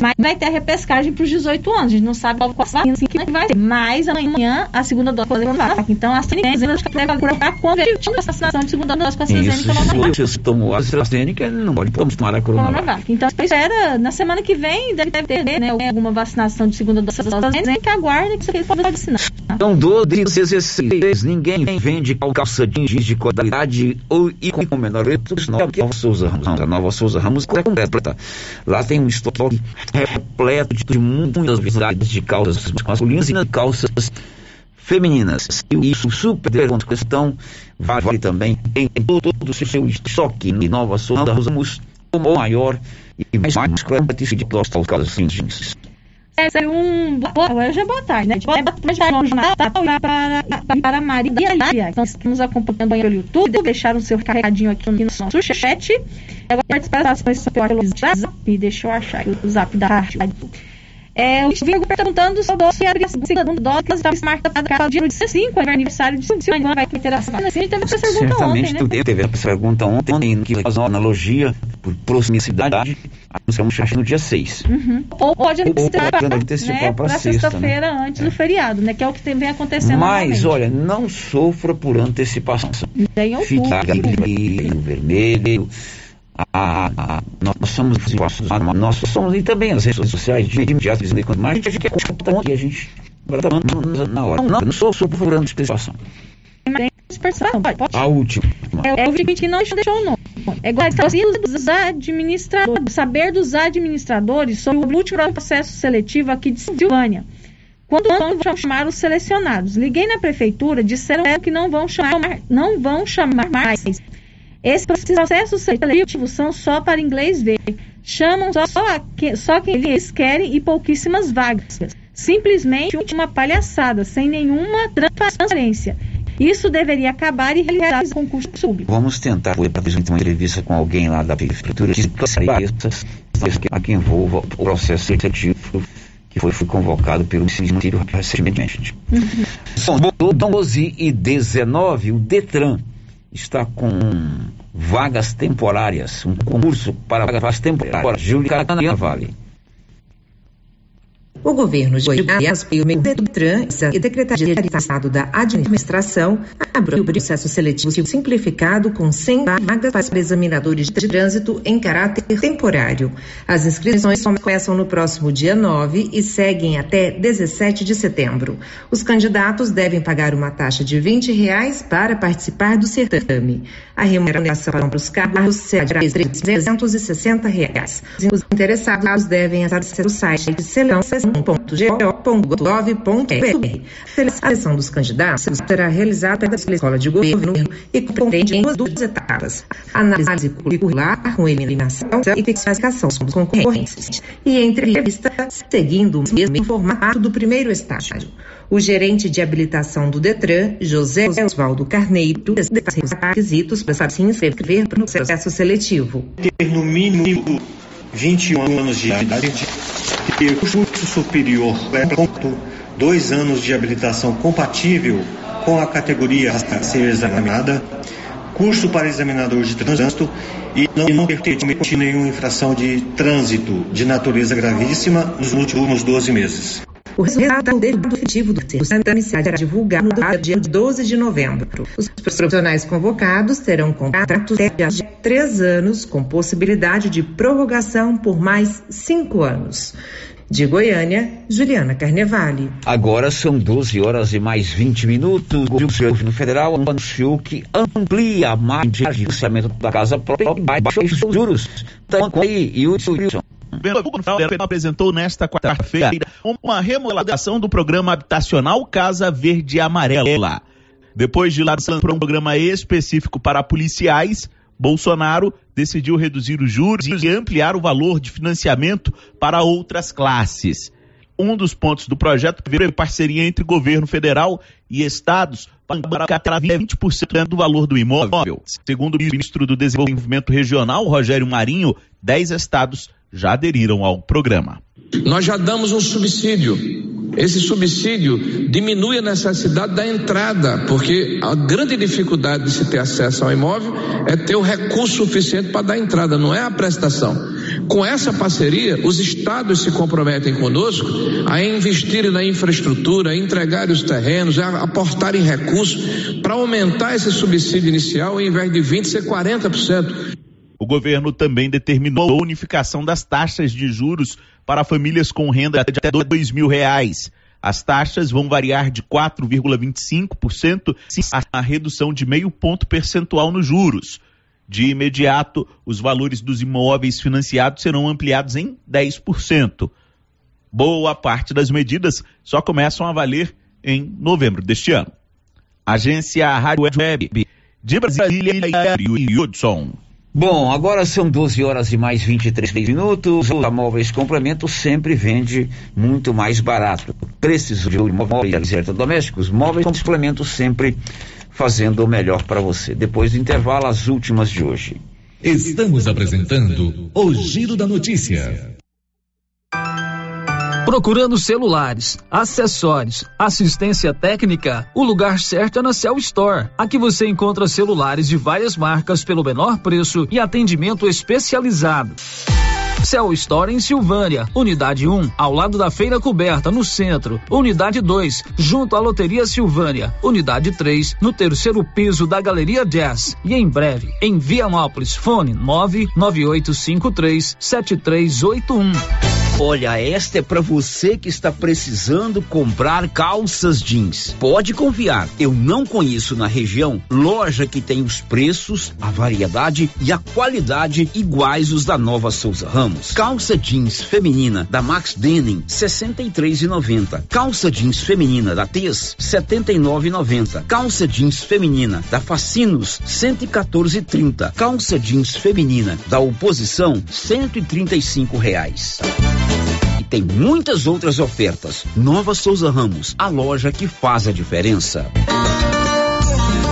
mas vai ter a repescagem para os 18 anos. A gente não sabe qual vacina que vai ter. Mas amanhã a segunda dose vai Então a AstraZeneca deve colocar quando a vacinação de segunda dose com a AstraZeneca. Se você tomou a AstraZeneca, não pode tomar a Coronavac. Então espera, na semana que vem deve ter né, alguma vacinação de segunda dose da AstraZeneca. Aguarde que você pode vacinar. Então, 12 16, ninguém vende calça jeans de qualidade ou e com menor preço. Nova Souza Ramos. A Nova Souza Ramos é completa. Lá tem um estoque repleto de muitas variedades de calças masculinas e calças femininas. E isso super pergunta questão vale também em todo o seu estoque em Nova Souza Ramos, o maior e mais completo de calças jeans. É um hoje é boa tarde, né? Boa tarde para, para, para Maria Lívia, então, nos acompanhando pelo YouTube, deixaram seu recadinho aqui no nosso chat. Agora participações pelo zap, deixa eu achar o zap da rádio. É, o Virgo perguntando abre a segunda dose estava marcada para o dia 5, aniversário de Silvânia, vai ter a vacina. Assim, teve essa pergunta Certamente, ontem, né? teve essa pergunta ontem, que faz uma analogia por proximidade, anunciamos no dia 6. Uhum. Ou pode antecipar, né, para sexta-feira né? antes do feriado, né? Que é o que tem, vem acontecendo Mas, olha, não sofra por antecipação. Daí é o vermelho a, a, nós somos nós somos e também as redes sociais de imediato mais a gente quer conta e a gente na hora. Não, não sou, sou procurando expressão a última. É, é o que não deixou o nome. É igual dos administradores saber dos administradores sobre o último processo seletivo aqui de Silvânia. Quando vão chamar os selecionados. Liguei na prefeitura disseram que não vão chamar não vão chamar mais esses processos seletivos são só para inglês ver. Chamam só, que, só quem eles querem e pouquíssimas vagas. Simplesmente uma palhaçada, sem nenhuma transparência. Isso deveria acabar e realizar o concurso público. Vamos tentar fazer uma entrevista com alguém lá da prefeitura que esclareça a que envolva o processo seletivo que foi, foi convocado pelo Ministério recentemente. Uhum. São 12 e 19, o DETRAN está com vagas temporárias, um concurso para vagas temporárias. Caracana Vale. O governo de Goiás, meio do Detran e Secretaria de Estado da Administração, abriu o processo seletivo simplificado com 100 vagas para examinadores de trânsito em caráter temporário. As inscrições começam no próximo dia 9 e seguem até 17 de setembro. Os candidatos devem pagar uma taxa de 20 reais para participar do certame. A remuneração para os cargos será de 360 reais. Os interessados devem acessar o site detran.go.gov.br. A seleção dos candidatos será realizada pela Escola de Governo e compreende em duas etapas. Análise curricular com eliminação e classificação dos concorrentes. E entrevista seguindo o mesmo formato do primeiro estágio. O gerente de habilitação do Detran, José Oswaldo Carneiro, requisitos para se inscrever no processo seletivo. Ter no mínimo 21 anos de idade, ter curso superior, ponto, dois anos de habilitação compatível com a categoria a ser examinada, curso para examinador de trânsito e não, não ter cometido nenhuma infração de trânsito de natureza gravíssima nos últimos 12 meses. O resultado definitivo do certame será divulgado no dia 12 de novembro. Os profissionais convocados terão contratos de três anos, com possibilidade de prorrogação por mais cinco anos. De Goiânia, Juliana Carnevale. Agora são 12 horas e mais 20 minutos. O governo federal anunciou que amplia a margem de financiamento da casa própria e baixa os juros. Então, aí, Wilson. O governo apresentou nesta quarta-feira uma remodelação do programa habitacional Casa Verde Amarela. Depois de lançar um programa específico para policiais, Bolsonaro decidiu reduzir os juros e ampliar o valor de financiamento para outras classes. Um dos pontos do projeto veio parceria entre governo federal e estados para captar 20% do valor do imóvel. Segundo o ministro do Desenvolvimento Regional, Rogério Marinho, 10 estados já aderiram ao programa. Nós já damos um subsídio. Esse subsídio diminui a necessidade da entrada, porque a grande dificuldade de se ter acesso ao imóvel é ter o recurso suficiente para dar entrada, não é a prestação. Com essa parceria, os estados se comprometem conosco a investirem na infraestrutura, a entregar os terrenos, a aportarem recursos para aumentar esse subsídio inicial, ao invés de 20% ser 40%. O governo também determinou a unificação das taxas de juros para famílias com renda de até dois mil reais. As taxas vão variar de 4,25% a redução de meio ponto percentual nos juros. De imediato, os valores dos imóveis financiados serão ampliados em 10%. Boa parte das medidas só começam a valer em novembro deste ano. Agência Rádio Web de Brasília e Hudson. Bom, agora são 12 horas e mais 23 minutos. O Móveis Complemento sempre vende muito mais barato. Preços de móveis eletrodomésticos, móveis complementos sempre fazendo o melhor para você. Depois do intervalo, as últimas de hoje. Estamos apresentando o Giro da Notícia. Procurando celulares, acessórios, assistência técnica, o lugar certo é na Cell Store. Aqui você encontra celulares de várias marcas pelo menor preço e atendimento especializado. Cell Store em Silvânia, Unidade 1, ao lado da Feira Coberta, no centro. Unidade 2, junto à Loteria Silvânia. Unidade 3, no terceiro piso da Galeria Jazz. E em breve, em Vianópolis, fone 99853 7381. Olha, esta é para você que está precisando comprar calças jeans. Pode confiar, eu não conheço na região loja que tem os preços, a variedade e a qualidade iguais os da Nova Souza Ramos. Calça jeans feminina da Max Denim 63,90. Calça jeans feminina da Tez 79,90. Calça jeans feminina da Facinos 114,30. Calça jeans feminina da Oposição 135 reais. Tem muitas outras ofertas. Nova Souza Ramos, a loja que faz a diferença.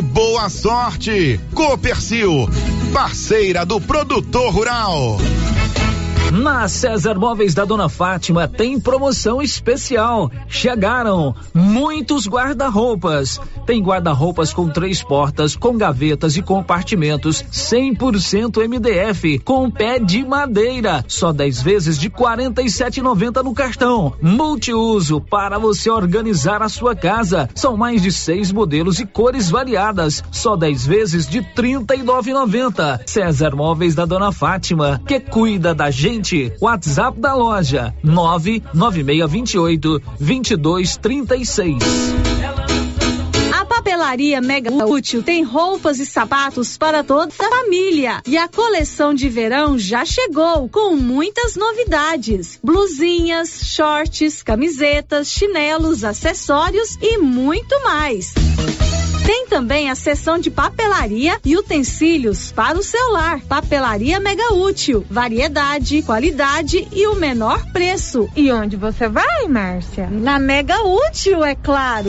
boa sorte. Copercil, parceira do produtor rural. Na César Móveis da Dona Fátima tem promoção especial. Chegaram muitos guarda-roupas. Tem guarda-roupas com três portas, com gavetas e compartimentos, 100% MDF, com pé de madeira. Só 10 vezes de R$ 47,90 no cartão. Multiuso para você organizar a sua casa. São mais de seis modelos e cores variadas. Só 10 vezes de R$ 39,90. César Móveis da Dona Fátima, que cuida da gente. WhatsApp da loja: 99628 2236. A papelaria Mega Útil tem roupas e sapatos para toda a família. E a coleção de verão já chegou com muitas novidades: blusinhas, shorts, camisetas, chinelos, acessórios e muito mais. Tem também a seção de papelaria e utensílios para o celular. Papelaria Mega Útil. Variedade, qualidade e o menor preço. E onde você vai, Márcia? Na Mega Útil, é claro.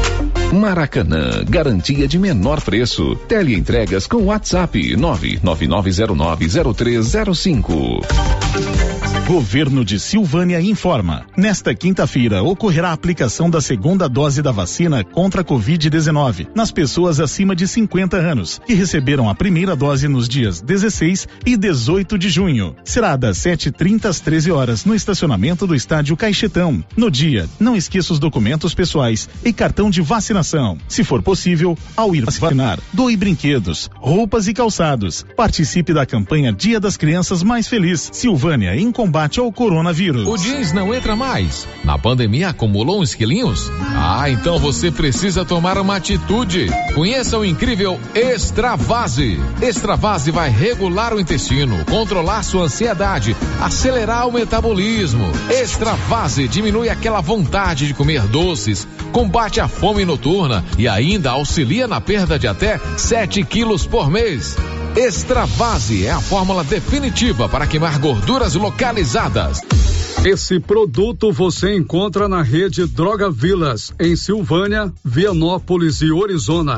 Maracanã, garantia de menor preço. Teleentregas com WhatsApp 999090305. Governo de Silvânia informa. Nesta quinta-feira ocorrerá a aplicação da segunda dose da vacina contra a Covid-19 nas pessoas acima de 50 anos que receberam a primeira dose nos dias 16 e 18 de junho. Será das 7h30 às 13 horas no estacionamento do estádio Caixetão. No dia, não esqueça os documentos pessoais e cartão de vacinação. Se for possível, ao ir vacinar, doe brinquedos, roupas e calçados. Participe da campanha Dia das Crianças Mais Feliz. Silvânia em combate ao coronavírus. O jeans não entra mais. Na pandemia acumulou uns quilinhos? Ah, então você precisa tomar uma atitude. Conheça o incrível Extravase. Extravase vai regular o intestino, controlar sua ansiedade, acelerar o metabolismo. Extravase diminui aquela vontade de comer doces, combate a fome noturna e ainda auxilia na perda de até 7 quilos por mês. Extravase é a fórmula definitiva para queimar gorduras localizadas. Esse produto você encontra na rede Droga Vilas, em Silvânia, Vianópolis e Orizona.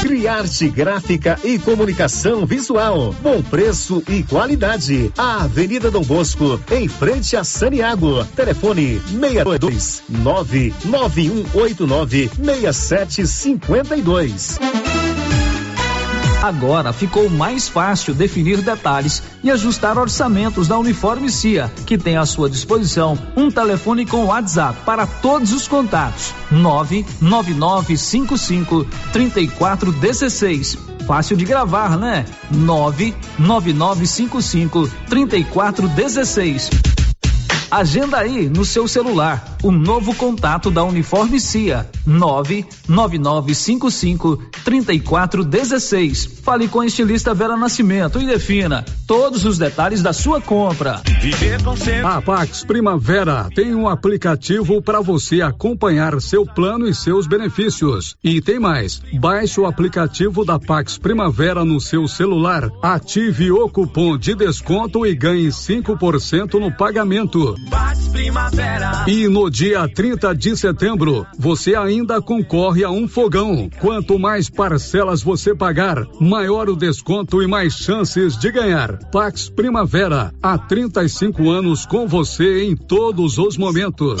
Criarte Gráfica e Comunicação Visual. Bom preço e qualidade. A Avenida Dom Bosco, em frente a Saniago. Telefone 62 99189 6752. Agora ficou mais fácil definir detalhes e ajustar orçamentos da Uniforme CIA, que tem à sua disposição um telefone com WhatsApp para todos os contatos: 99955 3416. Fácil de gravar, né? 99955 3416. Agenda aí no seu celular o novo contato da Uniforme CIA 99955 3416. Fale com a estilista Vera Nascimento e defina todos os detalhes da sua compra. A Pax Primavera tem um aplicativo para você acompanhar seu plano e seus benefícios. E tem mais. Baixe o aplicativo da Pax Primavera no seu celular, ative o cupom de desconto e ganhe 5% no pagamento. E no dia 30 de setembro, você ainda concorre a um fogão. Quanto mais parcelas você pagar, maior o desconto e mais chances de ganhar. Pax Primavera, há 35 anos com você em todos os momentos.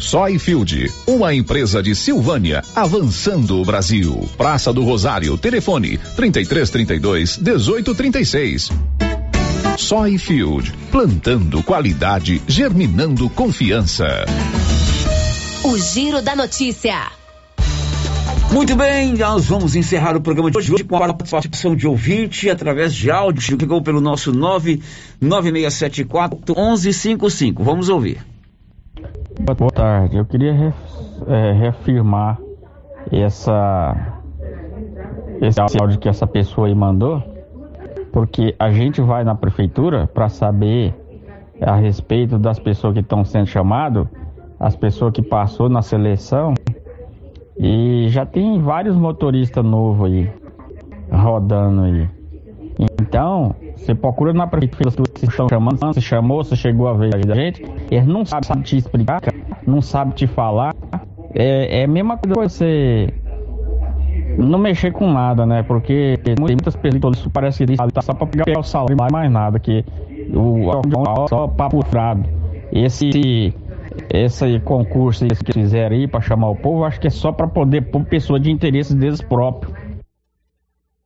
Soyfield, uma empresa de Silvânia, avançando o Brasil. Praça do Rosário, telefone 3332 1836. Soyfield, plantando qualidade, germinando confiança. O Giro da Notícia. Muito bem, nós vamos encerrar o programa de hoje com a participação de ouvinte através de áudio. Chegou pelo nosso 99674 1155. Vamos ouvir. Boa tarde. Eu queria é, reafirmar essa esse áudio que essa pessoa aí mandou, porque a gente vai na prefeitura para saber a respeito das pessoas que estão sendo chamadas, as pessoas que passou na seleção, e já tem vários motoristas novos aí rodando aí. Então, você procura na prefeitura se estão chamando, se chamou, se chegou a ver a gente, eles não sabem te explicar, não sabem te falar. É, é a mesma coisa você não mexer com nada, né? Porque muitas pessoas que parece que tá só para pegar o salário mais nada, que o, só papo furado. Esse esse concurso que fizeram aí para chamar o povo, acho que é só para poder pôr pessoa de interesse deles próprios.